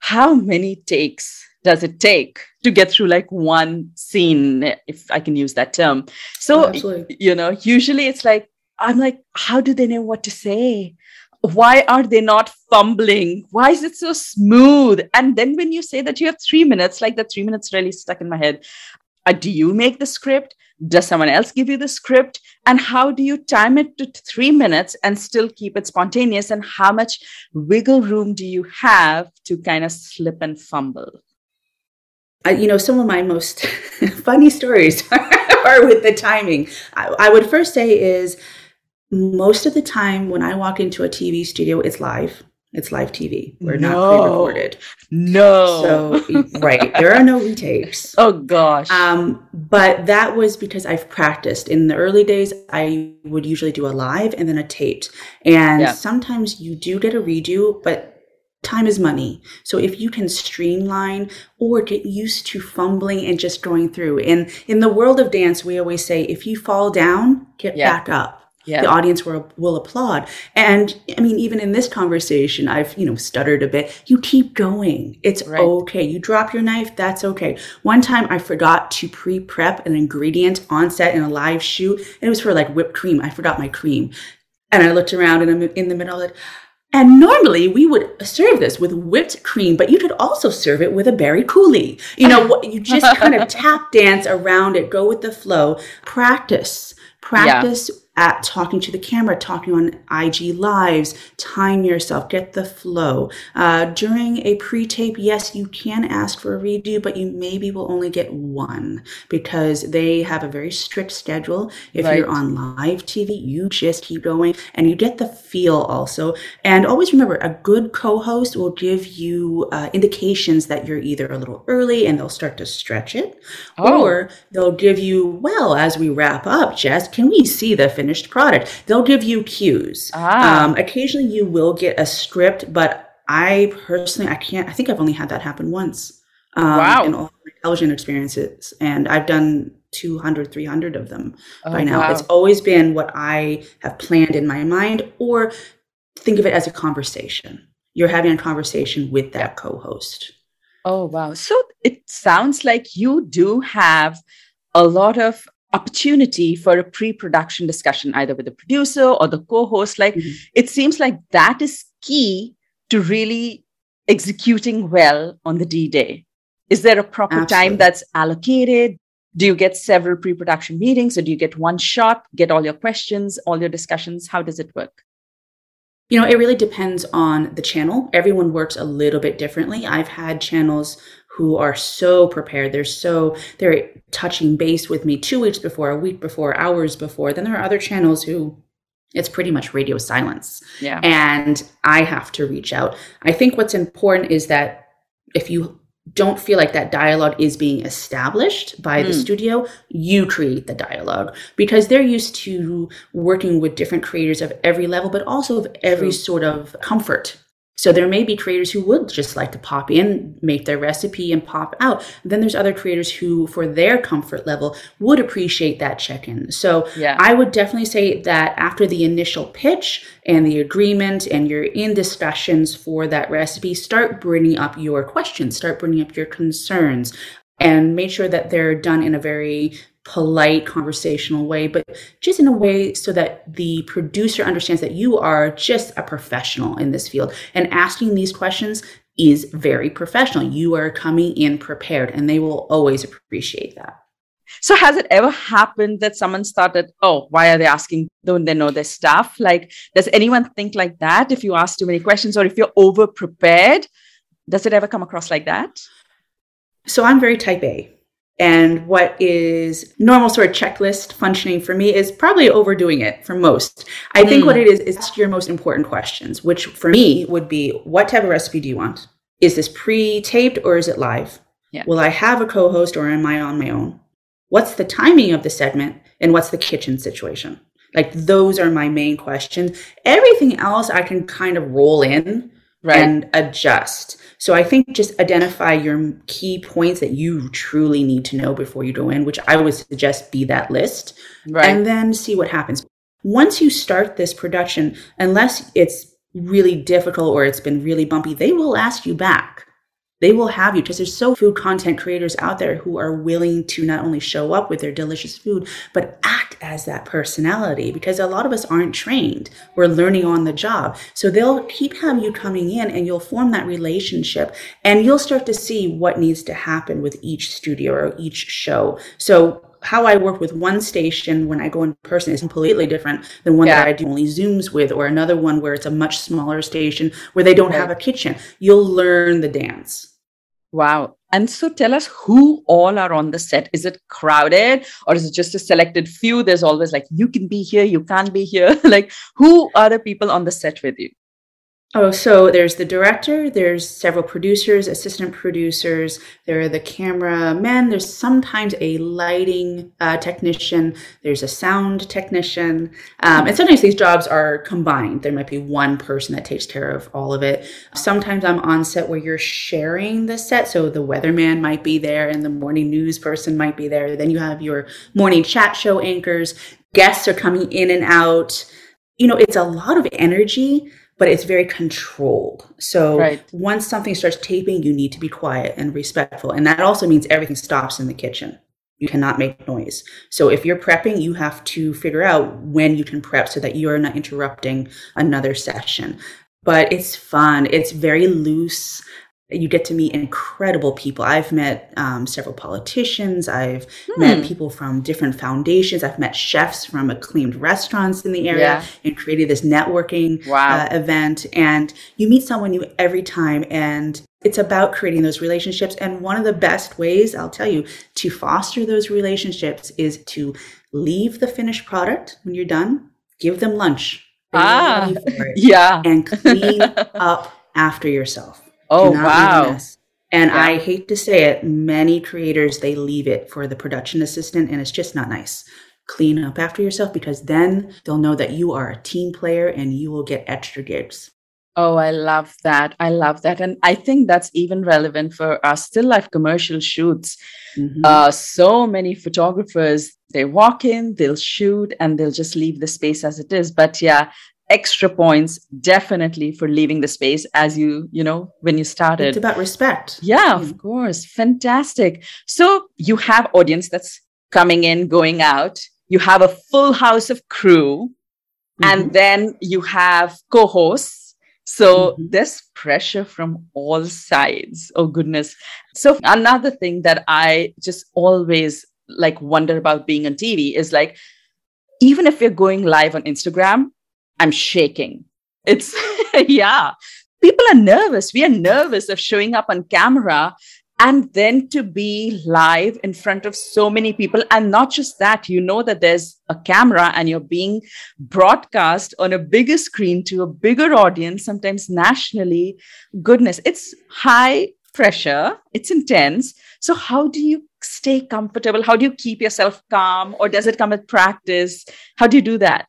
how many takes does it take to get through like one scene, if I can use that term? So, oh, you know, usually it's like, I'm like, how do they know what to say? Why are they not fumbling? Why is it so smooth? And then when you say that you have three minutes, like the three minutes really stuck in my head. Uh, do you make the script? Does someone else give you the script? And how do you time it to three minutes and still keep it spontaneous? And how much wiggle room do you have to kind of slip and fumble? You know, some of my most <laughs> funny stories <laughs> are with the timing. I, I would first say is most of the time when I walk into a TV studio, it's live. It's live TV. We're no. not pre-recorded. No. So right, there are no retakes. <laughs> Oh gosh. Um, but that was because I've practiced. In the early days, I would usually do a live and then a taped. And yeah. sometimes you do get a redo, but time is money. So if you can streamline or get used to fumbling and just going through. and in the world of dance, we always say if you fall down, get yeah. back up yeah. the audience will, will applaud. And I mean, even in this conversation, I've, you know, stuttered a bit. You keep going. It's right. okay. You drop your knife. That's okay. One time I forgot to pre prep an ingredient on set in a live shoot. And it was for like whipped cream. I forgot my cream. And I looked around and I'm in the middle of it. And normally we would serve this with whipped cream, but you could also serve it with a berry coulis. You know, you just kind of <laughs> tap dance around it, go with the flow, practice, practice. Yeah at talking to the camera, talking on IG lives, time yourself, get the flow. Uh, during a pre-tape, yes, you can ask for a redo, but you maybe will only get one because they have a very strict schedule. If right. you're on live TV, you just keep going and you get the feel also. And always remember, a good co-host will give you uh, indications that you're either a little early and they'll start to stretch it, oh. or they'll give you, well, as we wrap up, Jess, can we see the finish finished product. They'll give you cues. Ah. Um, occasionally, you will get a script, but I personally, I can't. I think I've only had that happen once. Um, wow. In all my television experiences, and I've done 200, 300 of them oh, by now. Wow. It's always been what I have planned in my mind, or think of it as a conversation. You're having a conversation with that co-host. Oh wow! So it sounds like you do have a lot of opportunity for a pre-production discussion either with the producer or the co-host like mm-hmm. it seems like that is key to really executing well on the d-day is there a proper Absolutely. time that's allocated do you get several pre-production meetings or do you get one shot get all your questions all your discussions how does it work you know, it really depends on the channel. Everyone works a little bit differently. I've had channels who are so prepared. They're so, they're touching base with me two weeks before, a week before, hours before. Then there are other channels who it's pretty much radio silence. Yeah. And I have to reach out. I think what's important is that if you don't feel like that dialogue is being established by mm. the hmm. studio, you create the dialogue because they're used to working with different creators of every level, but also of every sort of comfort so there may be creators who would just like to pop in, make their recipe and pop out. Then there's other creators who, for their comfort level, would appreciate that check-in. So yeah. I would definitely say that after the initial pitch and the agreement and you're in discussions for that recipe, start bringing up your questions, start bringing up your concerns and make sure that they're done in a very polite conversational way, but just in a way so that the producer understands that you are just a professional in this field. And asking these questions is very professional. You are coming in prepared, and they will always appreciate that. So, has it ever happened that someone started, oh, why are they asking? Don't they know their stuff? Like, does anyone think like that if you ask too many questions or if you're over prepared? Does it ever come across like that? So, I'm very type A. And what is normal sort of checklist functioning for me is probably overdoing it for most. I mm. think what mm. it is is your most important questions, which for me would be what type of recipe do you want? Is this pre-taped or is it live? Yeah. Will I have a co-host or am I on my own? What's the timing of the segment and what's the kitchen situation? Like those are my main questions. Everything else I can kind of roll in right. and adjust. So I think just identify your key points that you truly need to know before you go in, which I would suggest be that list, right. and then see what happens. Once you start this production, unless it's really difficult or it's been really bumpy, they will ask you back they will have you because there's so food content creators out there who are willing to not only show up with their delicious food, but act as that personality because a lot of us aren't trained. We're learning on the job. So they'll keep having you coming in and you'll form that relationship and you'll start to see what needs to happen with each studio or each show. So how I work with one station when I go in person is completely different than one yeah. that I do only Zooms with, or another one where it's a much smaller station where they don't right. have a kitchen. You'll learn the dance. Wow. And so tell us who all are on the set. Is it crowded or is it just a selected few? There's always like, you can be here, you can't be here. <laughs> like, who are the people on the set with you? Oh, so there's the director, there's several producers, assistant producers, there are the camera men, there's sometimes a lighting uh, technician, there's a sound technician. Um, and sometimes these jobs are combined. There might be one person that takes care of all of it. Sometimes I'm on set where you're sharing the set. So the weatherman might be there and the morning news person might be there. Then you have your morning chat show anchors. Guests are coming in and out. You know, it's a lot of energy but it's very controlled. So right. once something starts taping, you need to be quiet and respectful. And that also means everything stops in the kitchen. You cannot make noise. So if you're prepping, you have to figure out when you can prep so that you are not interrupting another session. But it's fun. It's very loose. You get to meet incredible people. I've met um, several politicians. I've hmm. met people from different foundations. I've met chefs from acclaimed restaurants in the area yeah. and created this networking wow. uh, event. And you meet someone new every time. And it's about creating those relationships. And one of the best ways, I'll tell you, to foster those relationships is to leave the finished product when you're done, give them lunch. Ah, <laughs> yeah. And clean <laughs> up after yourself. Oh, wow. And yeah. I hate to say it, many creators, they leave it for the production assistant, and it's just not nice. Clean up after yourself because then they'll know that you are a team player and you will get extra gigs. Oh, I love that. I love that. And I think that's even relevant for our still life commercial shoots. Mm-hmm. Uh, so many photographers, they walk in, they'll shoot, and they'll just leave the space as it is. But yeah, extra points definitely for leaving the space as you you know when you started. It's about respect. Yeah of course. Fantastic. So you have audience that's coming in going out. You have a full house of crew. Mm-hmm. and then you have co-hosts. So mm-hmm. there's pressure from all sides. Oh goodness. So another thing that i just always like wonder about being on tv is like even if you're going live on instagram I'm shaking. It's, <laughs> yeah. People are nervous. We are nervous of showing up on camera and then to be live in front of so many people. And not just that, you know that there's a camera and you're being broadcast on a bigger screen to a bigger audience, sometimes nationally. Goodness, it's high pressure, it's intense. So, how do you stay comfortable? How do you keep yourself calm? Or does it come with practice? How do you do that?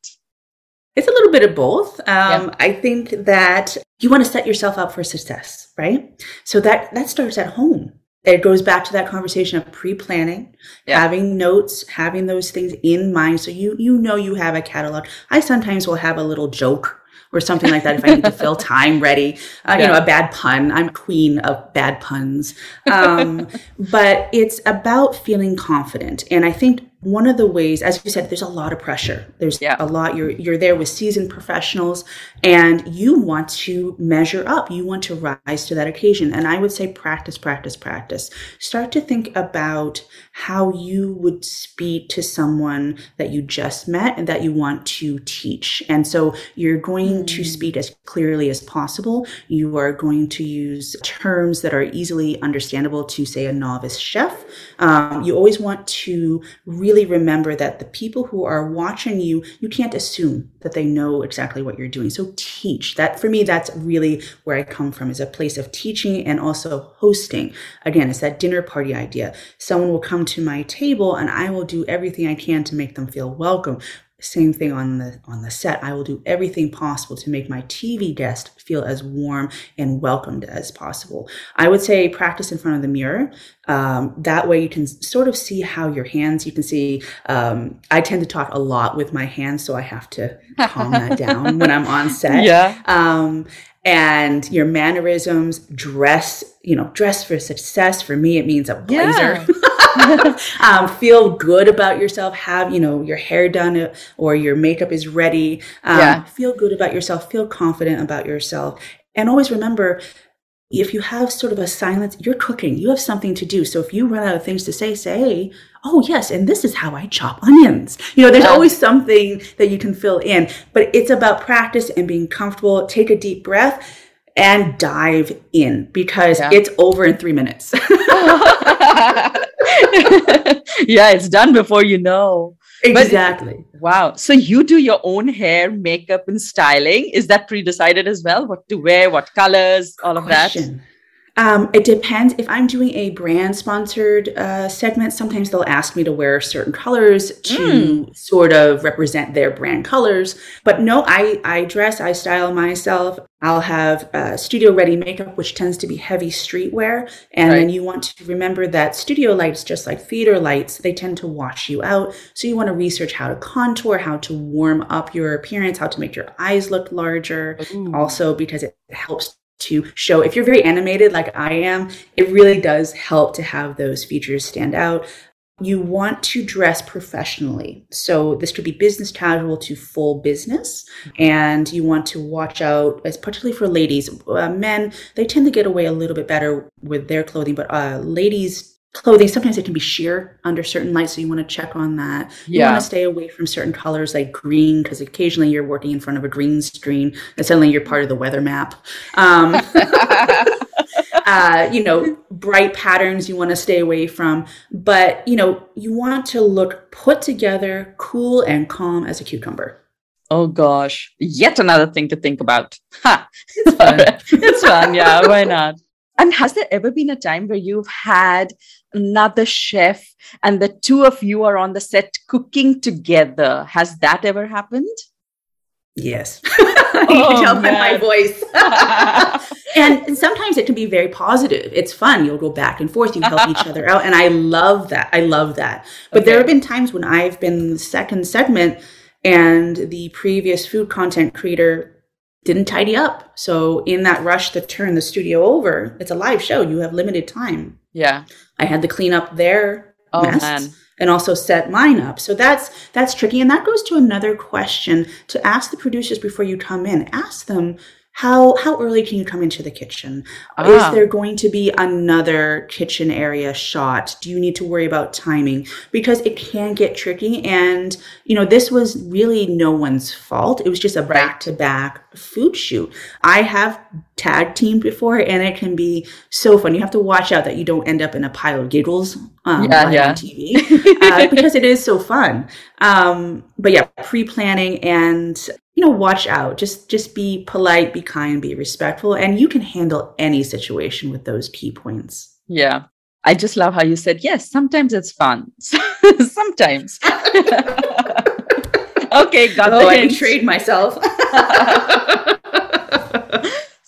It's a little bit of both. Um, yeah. I think that you want to set yourself up for success, right? So that that starts at home. It goes back to that conversation of pre-planning, yeah. having notes, having those things in mind, so you you know you have a catalog. I sometimes will have a little joke or something like that if I need to fill <laughs> time ready. Uh, yeah. You know, a bad pun. I'm queen of bad puns. Um, <laughs> but it's about feeling confident, and I think one of the ways as you said there's a lot of pressure. There's yeah. a lot. You're you're there with seasoned professionals and you want to measure up. You want to rise to that occasion. And i would say practice practice practice. Start to think about how you would speak to someone that you just met and that you want to teach. And so you're going mm. to speak as clearly as possible. You are going to use terms that are easily understandable to say a novice chef. Um, you always want to really really remember that the people who are watching you, you can't assume that they know exactly what you're doing. So teach. That for me, that's really where I come from is a place of teaching and also hosting. Again, it's that dinner party idea. Someone will come to my table and I will do everything I can to make them feel welcome same thing on the on the set. I will do everything possible to make my tv guest feel as warm and welcomed as possible. I would say practice in front of the mirror. Um, that way you can sort of see how your hands you can see um, i tend to talk a lot with my hands so i have to calm that <laughs> down when i'm on set. Yeah. Um, and your mannerisms dress you know dress for success. For me it means a blazer. Yeah. <laughs> um, feel good about yourself. Have you know your hair done uh, or your makeup is ready. Um, yeah. Feel good about yourself. Feel confident about yourself, and always remember. If you have sort of a silence, you're cooking. You have something to do. So if you run out of things to say, say, "Oh yes, and this is how I chop onions." You know, there's yeah. always something that you can fill in. But it's about practice and being comfortable. Take a deep breath and dive in because yeah. it's over in three minutes. <laughs> <laughs> <laughs> yeah, it's done before you know. Exactly. But, wow. So you do your own hair, makeup, and styling. Is that pre-decided as well? What to wear, what colors, all of Question. that? Um, it depends. If I'm doing a brand sponsored uh, segment, sometimes they'll ask me to wear certain colors to mm. sort of represent their brand colors. But no, I, I dress, I style myself. I'll have uh, studio ready makeup, which tends to be heavy streetwear. And right. then you want to remember that studio lights, just like theater lights, they tend to wash you out. So you want to research how to contour, how to warm up your appearance, how to make your eyes look larger. Ooh. Also, because it helps to show if you're very animated like I am, it really does help to have those features stand out. you want to dress professionally. So this could be business casual to full business. And you want to watch out, particularly for ladies. Uh, men, they tend to get away a little bit better with their clothing, but uh, ladies clothing sometimes it can be sheer under certain lights so you want to check on that you Yeah. want to stay away from certain colors like green because occasionally you're working in front of a green screen and suddenly you're part of the weather map um, <laughs> uh, you know bright patterns you want to stay away from but you know you want to look put together cool and calm as a cucumber Oh gosh, yet another thing to think about. Ha! it's fun <laughs> it's fun, yeah, why not? And has there ever been a time where you've had another chef and the two of you are on the set cooking together? Has that ever happened? yes. <laughs> Oh, you can tell by my voice. And, <laughs> and sometimes it can be very positive. It's fun. You'll go back and forth. You help each other out. And i love that. I love that. But there have been times when i've been the second segment and the previous food content creator didn't tidy up so in that rush to turn the studio over it's a live show you have limited time yeah. i had to clean up their Oh mess man. and also set mine up. So that's that's tricky. And that goes to another question to ask the producers before you come in. Ask them how how early can you come into the kitchen? Ah. Is there going to be another kitchen area shot? Do you need to worry about timing? Because it can get tricky. And you know, this was really no one's fault. It was just a back to back food shoot. I have tag teamed before and it can be so fun. You have to watch out that you don't end up in a pile of giggles um, Yeah, yeah. on TV uh, because it is so fun. Um, but yeah, pre-planning and you know, watch out. Just just be polite, be kind, be respectful, and you can handle any situation with those key points. Yeah. I just love how you said, yes, sometimes it's fun. <laughs> sometimes. <laughs> okay, got Oh, the I betrayed myself. <laughs>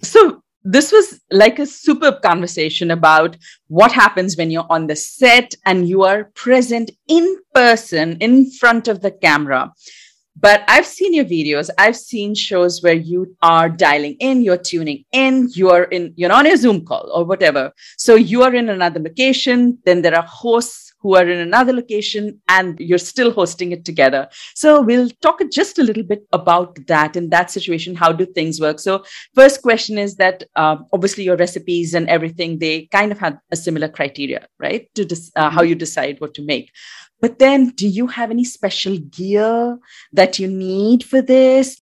So this was like a superb conversation about what happens when you're on the set and you are present in person in front of the camera. But I've seen your videos. I've seen shows where you are dialing in, you're tuning in, you're in, you're on a Zoom call or whatever. So you are in another location. Then there are hosts who are in another location and you're still hosting it together. So we'll talk just a little bit about that in that situation. How do things work? So first question is that um, obviously your recipes and everything they kind of have a similar criteria right to dis- uh, how you decide what to make but then do you have any special gear that you need for this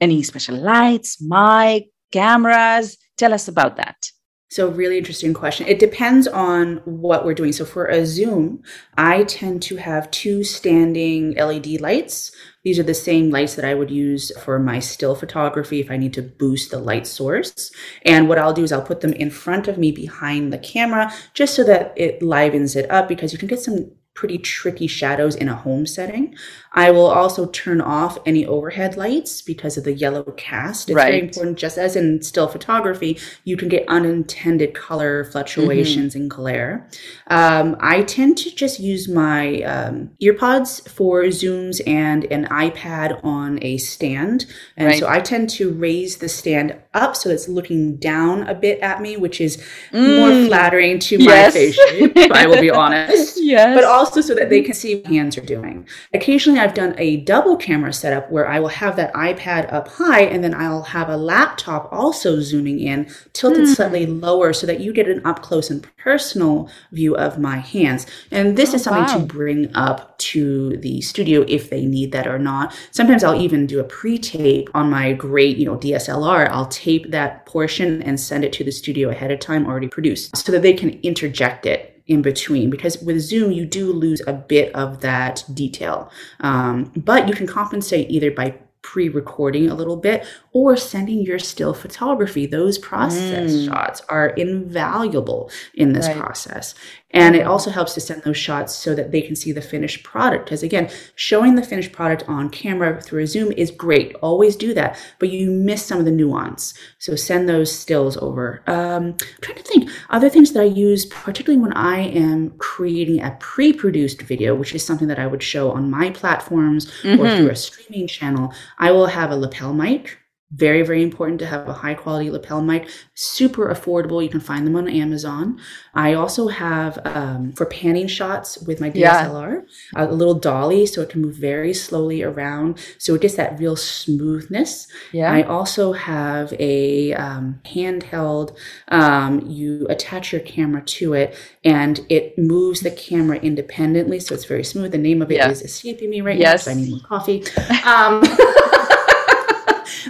any special lights mic cameras tell us about that So, really interesting question. It depends on what we're doing. So, for a Zoom, I tend to have two standing LED lights. These are the same lights that I would use for my still photography if I need to boost the light source. And what I'll do is I'll put them in front of me behind the camera just so that it livens it up because you can get some pretty tricky shadows in a home setting. I will also turn off any overhead lights because of the yellow cast. It's very important, just as in still photography, you can get unintended color fluctuations and glare. Um, I tend to just use my um, earpods for Zooms and an iPad on a stand. And Right. so I tend to raise the stand up so it's looking down a bit at me, which is more Mm. flattering to Yes. my face shape, I will be honest <laughs> yes but also so that they can see what hands are doing. Occasionally, I've done a double camera setup where I will have that iPad up high and then I'll have a laptop also zooming in, tilted hmm. slightly lower so that you get an up close and personal view of my hands. And this Oh, is something wow. to bring up to the studio if they need that or not. Sometimes I'll even do a pre-tape on my great, you know, DSLR. I'll tape that portion and send it to the studio ahead of time already produced so that they can interject it in between because with zoom you do lose a bit of that detail. Um, but you can compensate either by pre-recording a little bit or sending your still photography. Those process Mm. shots are invaluable in this Right. process. And it also helps to send those shots so that they can see the finished product. Because again showing the finished product on camera through a zoom is great. Always do that but you miss some of the nuance. So send those stills over. Um, i'm trying to think other things that i use particularly when i am creating a pre-produced video which is something that i would show on my platforms or Mhm. through a streaming channel i will have a lapel mic very, very important to have a high quality lapel mic. Super affordable. You can find them on Amazon. I also have um, for panning shots with my DSLR yeah. a little dolly so it can move very slowly around. So it gets that real smoothness. Yeah. I also have a um, handheld, um, you attach your camera to it and it moves the camera independently. So it's very smooth. The name of it yeah. is escaping me right yes. now. So I need more coffee. <laughs>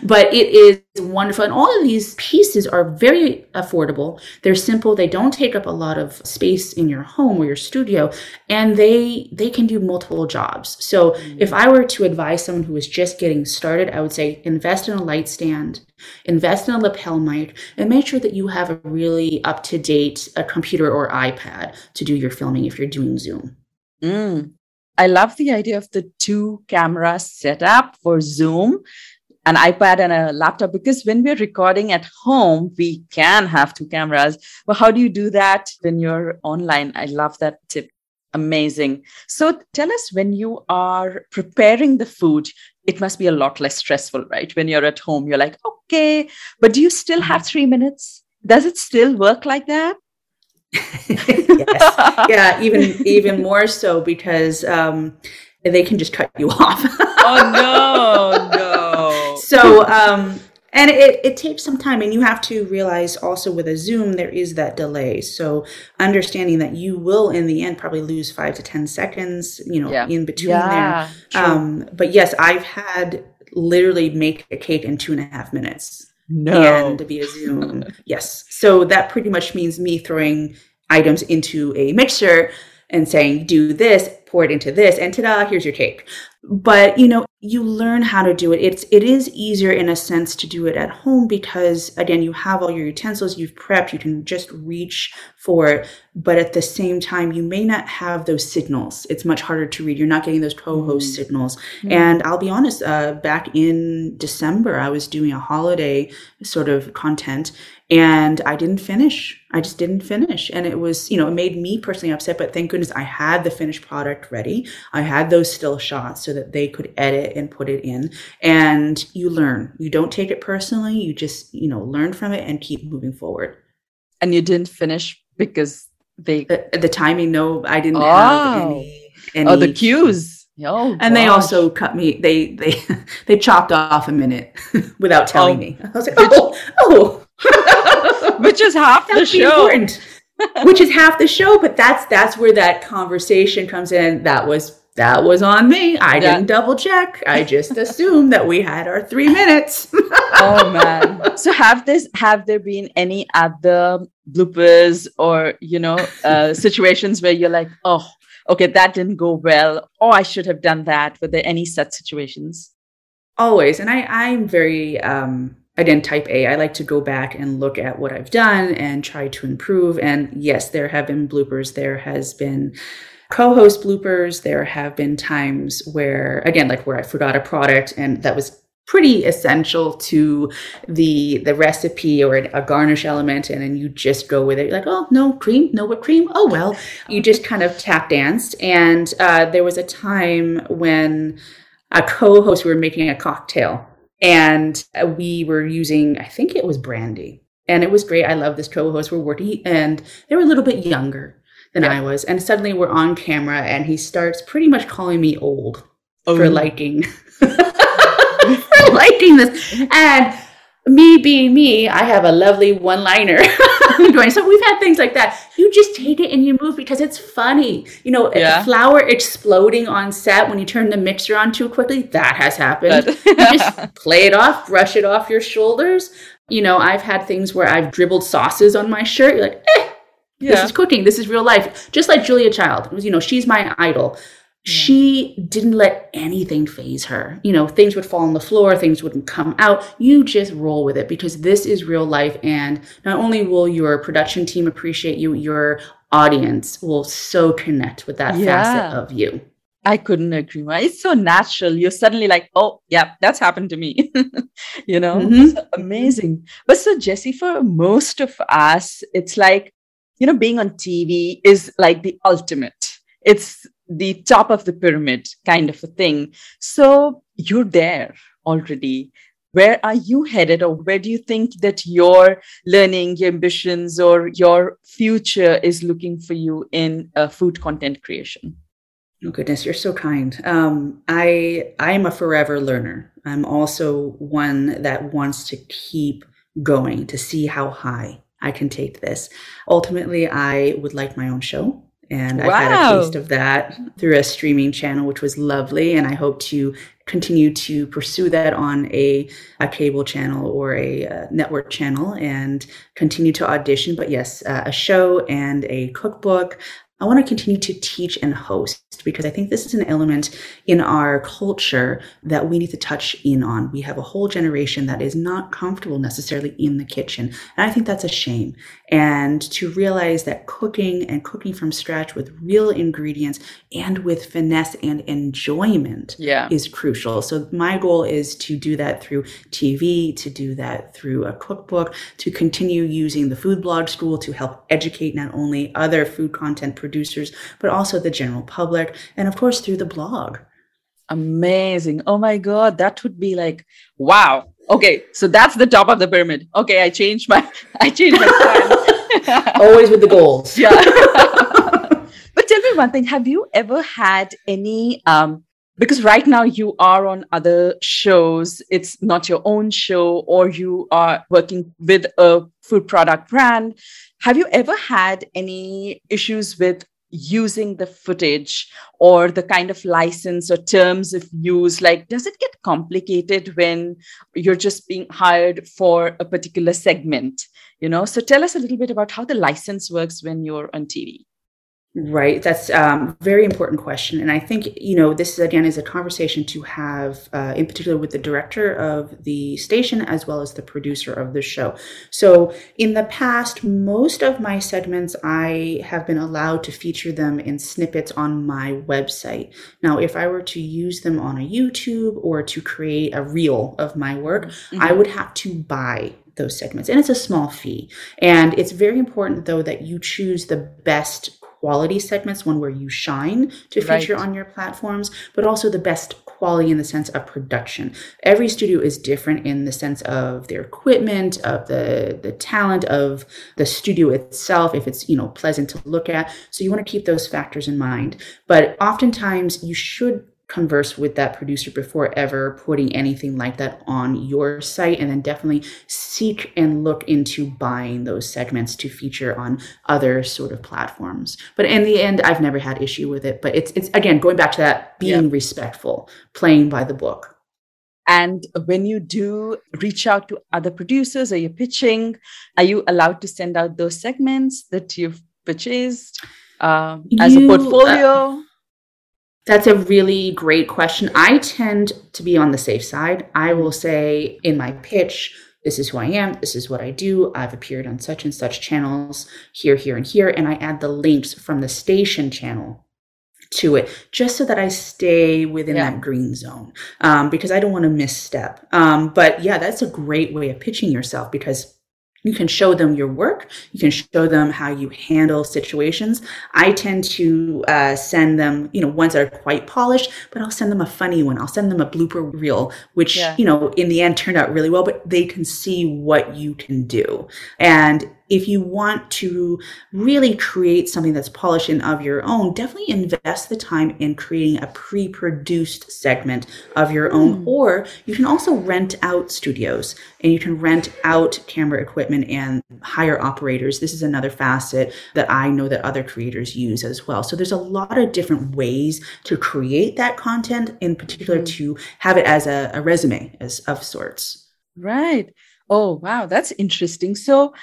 But it is wonderful. And all of these pieces are very affordable. They're simple. They don't take up a lot of space in your home or your studio, and they they can do multiple jobs. So mm-hmm. if I were to advise someone who is just getting started, I would say invest in a light stand, invest in a lapel mic, and make sure that you have a really up to date a computer or iPad to do your filming if you're doing Zoom. Mm. I love the idea of the two camera setup for Zoom an iPad and a laptop because when we're recording at home, we can have two cameras. But how do you do that when you're online? I love that tip. Amazing. So tell us when you are preparing the food, it must be a lot less stressful, right? When you're at home, you're like, okay, but do you still have three minutes? Does it still work like that? yes. <laughs> Yeah, even even more so because um, they can just cut you <laughs> off. oh no, no. So um and it, it takes some time and you have to realize also with a zoom there is that delay. So understanding that you will in the end probably lose five to ten seconds you know yeah. in between yeah, there um, but yes i've had literally make a cake in two and a half minutes no. and via zoom. <laughs> Yes. So that pretty much means me throwing items into a mixer and saying do this pour it into this and ta-da here's your cake. But you know you learn how to do it it's it is easier in a sense to do it at home because again you have all your utensils you've prepped you can just reach for it but at the same time you may not have those signals it's much harder to read you're not getting those co-host mm. signals mm. and i'll be honest uh, back in december i was doing a holiday sort of content and I didn't finish. I just didn't finish. And it was, you know, it made me personally upset, but thank goodness I had the finished product ready. I had those still shots so that they could edit and put it in. And you learn. You don't take it personally. You just, you know, learn from it and keep moving forward. And you didn't finish because they the, the timing, no, I didn't oh. have any, any Oh, the cues. Oh, and they also cut me. They they <laughs> they chopped off a minute <laughs> without oh. telling oh. me. I was like, oh, oh, <laughs> which is half the show. which is half the show, but that's that's where that conversation comes in. That was that was on me. I yeah. didn't double check. I just <laughs> assumed that we had our three minutes. <laughs> oh man! So have this have there been any other bloopers or you know uh, <laughs> situations where you're like, oh, okay, that didn't go well, or I should have done that? Were there any such situations? Always, and I I'm very um again type a i like to go back and look at what i've done and try to improve and yes there have been bloopers there has been co-host bloopers there have been times where again like where i forgot a product and that was pretty essential to the the recipe or a garnish element and then you just go with it You're like oh no cream no whipped cream oh well you just kind of tap danced and uh, there was a time when a co-host we were making a cocktail and uh, we were using, I think it was brandy. And it was great. I love this co-host. We're working, and they were a little bit younger than yeah. I was. And suddenly we're on camera, and he starts pretty much calling me old oh. for liking <laughs> for liking this. And me being me, I have a lovely one liner <laughs> going. So we've had things like that. You just take it and you move because it's funny. You know, yeah. flour exploding on set when you turn the mixer on too quickly, that has happened. you just <laughs> play it off, brush it off your shoulders. You know, I've had things where I've dribbled sauces on my shirt. You're like, eh, yeah. this is cooking. This is real life. Just like Julia Child. You know, she's my idol she didn't let anything faze her. You know, things would fall on the floor, things wouldn't come out. You just roll with it because this is real life. And not only will your production team appreciate you, your audience will so connect with that yeah. facet of you. I couldn't agree more. It's so natural. You're suddenly like, oh, yeah, that's happened to me. <laughs> you know, mm-hmm. so amazing. But so, Jesse, for most of us, it's like, you know, being on TV is like the ultimate. It's the top of the pyramid kind of a thing. So you're there already. where are you headed or where do you think that your learning your ambitions or your future is looking for you in uh, food content creation Oh goodness, you're so kind. Um, I I am a forever learner. I'm also one that wants to keep going to see how high I can take this. Ultimately, I would like my own show. And wow. I've had a taste of that through a streaming channel, which was lovely. And I hope to continue to pursue that on a, a cable channel or a uh, network channel and continue to audition. But yes, uh, a show and a cookbook. I want to continue to teach and host because I think this is an element in our culture that we need to touch in on. We have a whole generation that is not comfortable necessarily in the kitchen. And I think that's a shame. And to realize that cooking and cooking from scratch with real ingredients and with finesse and enjoyment yeah. is crucial. So my goal is to do that through TV, to do that through a cookbook, to continue using the food blog school to help educate not only other food content producers, but also the general public. And of course, through the blog. Amazing. Oh my God. That would be like, wow. Okay. So that's the top of the pyramid. Okay. I changed my, <laughs> I changed my plan. <laughs> Always with the goals. Yeah. <laughs> but tell me one thing. Have you ever had any, um, because right now you are on other shows. It's not your own show or you are working with a food product brand. Have you ever had any issues with using the footage or the kind of license or terms of use? Like does it get complicated when you're just being hired for a particular segment you know? So tell us a little bit about how the license works when you're on tv Right. That's a um, very important question. And I think, you know, this again is a conversation to have, uh, in particular with the director of the station as well as the producer of the show. So in the past, most of my segments, I have been allowed to feature them in snippets on my website. Now, if I were to use them on a YouTube or to create a reel of my work, mm-hmm. I would have to buy those segments and it's a small fee and it's very important though that you choose the best quality segments, one where you shine to feature right. on your platforms, but also the best quality in the sense of production. Every studio is different in the sense of their equipment, of the the talent of the studio itself, if it's, you know, pleasant to look at. So you want to keep those factors in mind. But oftentimes you should converse with that producer before ever putting anything like that on your site and then definitely seek and look into buying those segments to feature on other sort of platforms. But in the end i've never had issue with it but it's it's again going back to that being respectful playing by the book. And when you do reach out to other producers or you're pitching are you allowed to send out those segments that you've purchased uh, as you, a portfolio? uh, that's a really great question. I tend to be on the safe side. I will say in my pitch, this is who I am, this is what I do. I've appeared on such and such channels here, here, and here. And I add the links from the station channel to it just so that I stay within yeah. that green zone um, because I don't want to misstep. Um, but yeah, that's a great way of pitching yourself because you can show them your work. You can show them how you handle situations. I tend to uh, send them, you know, ones that are quite polished, but I'll send them a funny one. I'll send them a blooper reel, which, yeah. you know, in the end turned out really well, but they can see what you can do. And if you want to really create something that's polished and of your own, definitely invest the time in creating a pre produced segment of your own. Mm. Or you can also rent out studios and you can rent out camera equipment and hire operators. This is another facet that I know that other creators use as well. So there's a lot of different ways to create that content, in particular mm. to have it as a, a resume as of sorts. Right. Oh, wow. That's interesting. So,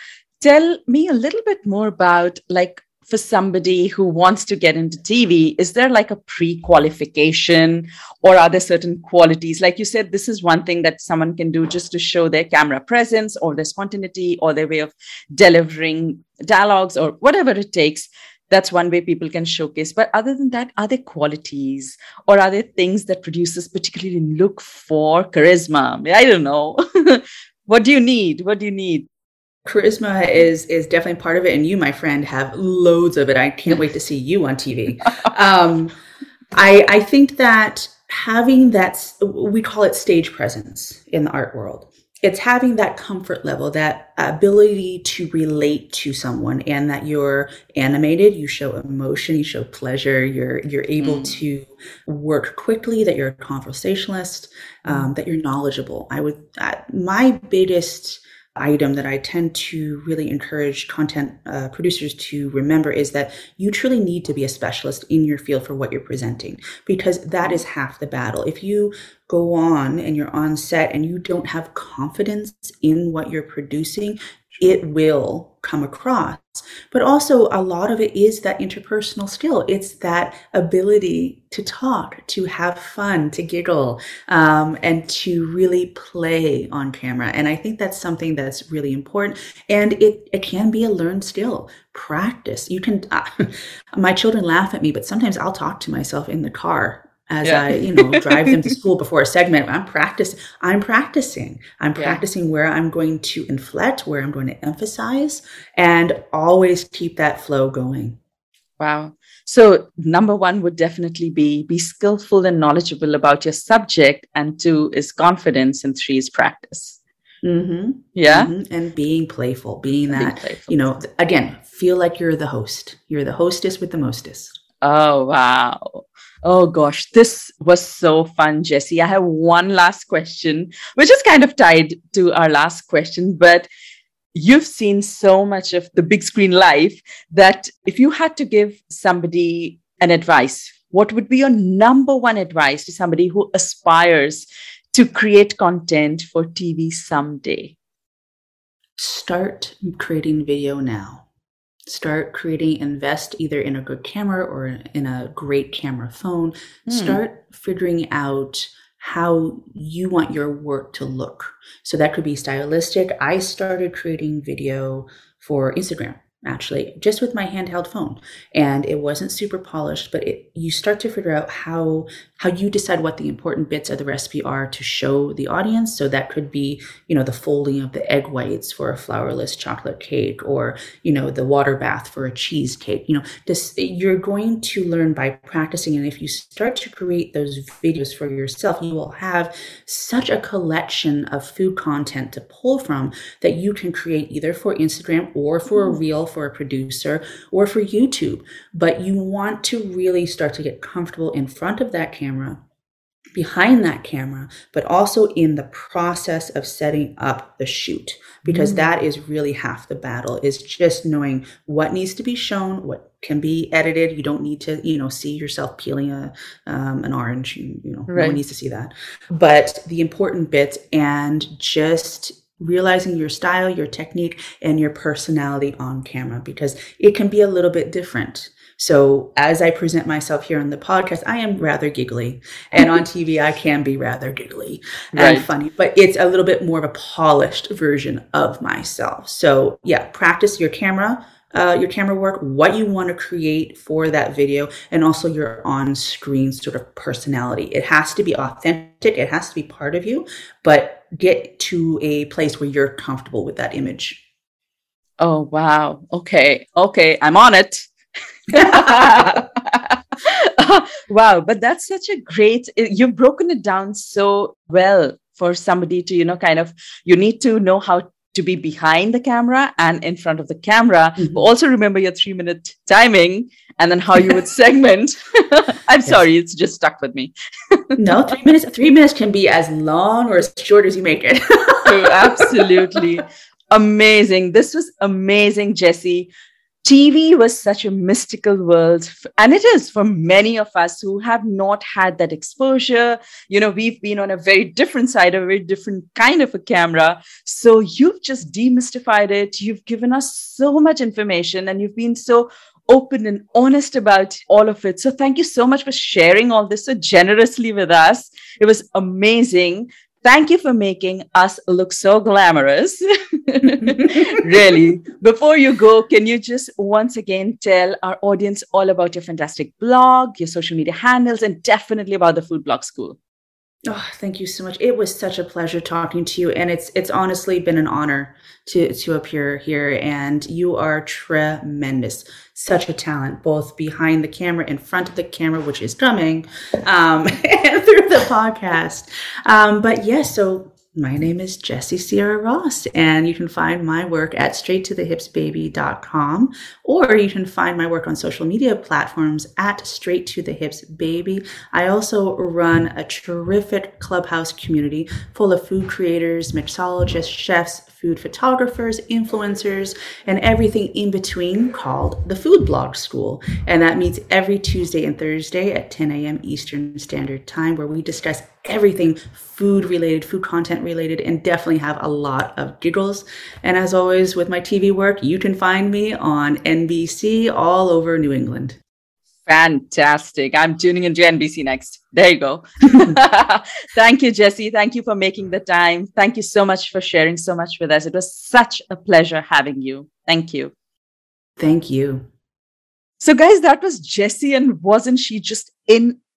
tell me a little bit more about like for somebody who wants to get into TV, is there like a pre qualification or are there certain qualities? Like you said, this is one thing that someone can do just to show their camera presence or their spontaneity or their way of delivering dialogues or whatever it takes. That's one way people can showcase. But other than that, are there qualities or are there things that producers particularly look for? Charisma? I don't know. <laughs> what do you need? What do you need? Charisma is is definitely part of it and you my friend have loads of it i can't wait to see you on tv <laughs> um, i i think that having that, we call it stage presence in the art world it's having that comfort level, that ability to relate to someone and that you're animated, you show emotion, you show pleasure, you're, you're able mm. to work quickly, that you're a conversationalist, um, that you're knowledgeable. I would, uh, my biggest item that I tend to really encourage content uh, producers to remember is that you truly need to be a specialist in your field for what you're presenting because that is half the battle. If you go on and you're on set and you don't have confidence in what you're producing, it will come across. But also, a lot of it is that interpersonal skill. It's that ability to talk, to have fun, to giggle, um, and to really play on camera. And I think that's something that's really important. And it, it can be a learned skill. Practice. You can, uh, <laughs> my children laugh at me, but sometimes I'll talk to myself in the car as yeah. I, you know, drive them to <laughs> school before a segment. I'm practicing. I'm practicing. I'm practicing yeah. where I'm going to inflect, where I'm going to emphasize, and always keep that flow going. Wow. So number one would definitely be be skillful and knowledgeable about your subject, and two is confidence, and three is practice. Mm-hmm. Yeah. Mm-hmm. And being playful, being that, being playful. you know, again, feel like you're the host. You're the hostess with the mostest. Oh, wow. Oh gosh, this was so fun, Jesse. I have one last question, which is kind of tied to our last question, but you've seen so much of the big screen life that if you had to give somebody an advice, what would be your number one advice to somebody who aspires to create content for TV someday? Start creating video now start creating invest either in a good camera or in a great camera phone. Mm. start figuring out how you want your work to look. So that could be stylistic. I started creating video for instagram actually just with my handheld phone. And it wasn't super polished but it, you start to figure out how how you decide what the important bits of the recipe are to show the audience. So that could be you know the folding of the egg whites for a flourless chocolate cake or you know the water bath for a cheesecake. You know this you're going to learn by practicing. And if you start to create those videos for yourself you will have such a collection of food content to pull from that you can create either for Instagram or for a mm. For a producer or for YouTube. But you want to really start to get comfortable in front of that camera behind that camera, but also in the process of setting up the shoot, because mm. that is really half the battle is just knowing what needs to be shown, what can be edited. You don't need to, you know, see yourself peeling a um, an orange. You, you know, right. no one needs to see that. But the important bits and just realizing your style, your technique, and your personality on camera because it can be a little bit different. So as I present myself here on the podcast, I am rather giggly. And on TV, I can be rather giggly and right. funny, but it's a little bit more of a polished version of myself. So yeah, practice your camera, uh, your camera work, what you want to create for that video, and also your on screen sort of personality. It has to be authentic, it has to be part of you, but get to a place where you're comfortable with that image. Oh, wow. Okay. Okay. I'm on it. <laughs> wow. But that's such a great, you've broken it down so well for somebody to, you know, kind of, you need to know how to be behind the camera and in front of the camera. Mm-hmm. But also remember your three minute timing and then how you would <laughs> segment. <laughs> I'm yes. sorry, it's just stuck with me. no, three minutes. Three minutes can be as long or as short as you make it. oh, <laughs> absolutely amazing. This was amazing, Jessie. TV was such a mystical world, and it is for many of us who have not had that exposure. You know, we've been on a very different side, a very different kind of a camera. So you've just demystified it. You've given us so much information, and you've been so open and honest about all of it. So thank you so much for sharing all this so generously with us. It was amazing. Thank you for making us look so glamorous. <laughs> really. Before you go, can you just once again tell our audience all about your fantastic blog, your social media handles, and definitely about the Food Blog School? Oh, thank you so much. It was such a pleasure talking to you, and it's it's honestly been an honor to to appear here. And you are tremendous, such a talent, both behind the camera, in front of the camera, which is coming, um, <laughs> and through the podcast. Um, but yes, yeah, so my name is Jessie Sierra Ross, and you can find my work at straight2thehipsbaby.com, or you can find my work on social media platforms at Straight to the Hips Baby. I also run a terrific clubhouse community full of food creators, mixologists, chefs, food photographers, influencers, and everything in between called the Food Blog School. And that meets every Tuesday and Thursday at 10 a.m. Eastern Standard Time, where we discuss everything food related, food content related, and definitely have a lot of giggles. And as always, with my TV work, you can find me on NBC all over New England. Fantastic. I'm tuning into NBC next. There you go. <laughs> <laughs> Thank you, Jessie. Thank you for making the time. Thank you so much for sharing so much with us. It was such a pleasure having you. Thank you. Thank you. So, guys, that was Jessie, and wasn't she just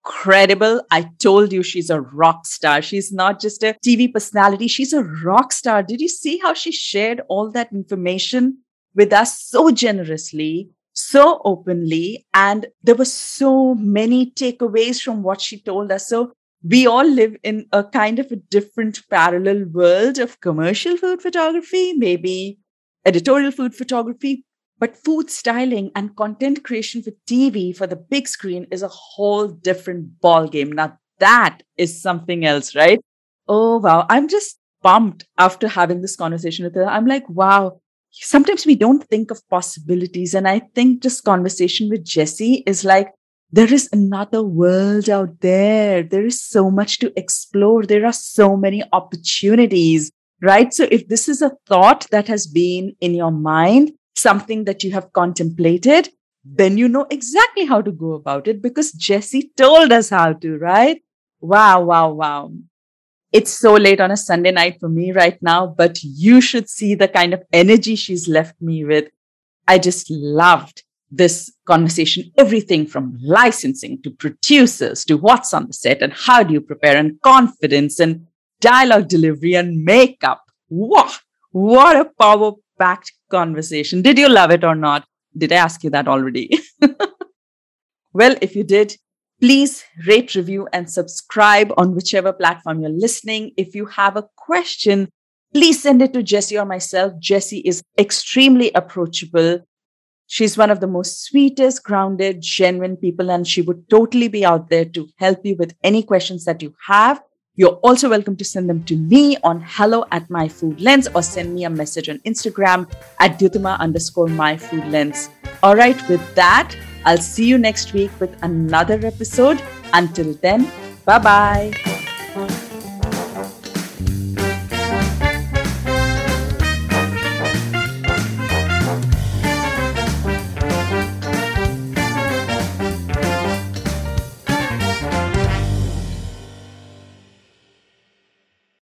incredible? I told you she's a rock star. She's not just a TV personality, she's a rock star. Did you see how she shared all that information with us so generously? so openly and there were so many takeaways from what she told us so we all live in a kind of a different parallel world of commercial food photography maybe editorial food photography but food styling and content creation for tv for the big screen is a whole different ball game now that is something else right oh wow i'm just pumped after having this conversation with her i'm like wow sometimes we don't think of possibilities. And I think this conversation with Jessie is like, there is another world out there. There is so much to explore. There are so many opportunities, right? So if this is a thought that has been in your mind, something that you have contemplated, then you know exactly how to go about it because Jessie told us how to, right? Wow, wow, wow. It's so late on a Sunday night for me right now, but you should see the kind of energy she's left me with. I just loved this conversation, everything from licensing to producers to what's on the set and how do you prepare and confidence and dialogue delivery and makeup. Wow, what a power packed conversation. Did you love it or not? Did I ask you that already? <laughs> well, if you did, Please rate, review, and subscribe on whichever platform you're listening. If you have a question, please send it to Jessie or myself. Jessie is extremely approachable. She's one of the most sweetest, grounded, genuine people, and she would totally be out there to help you with any questions that you have. You're also welcome to send them to me on hello at my food lens or send me a message on Instagram at Dyutama underscore my food lens. All right, with that, I'll see you next week with another episode. Until then, bye bye.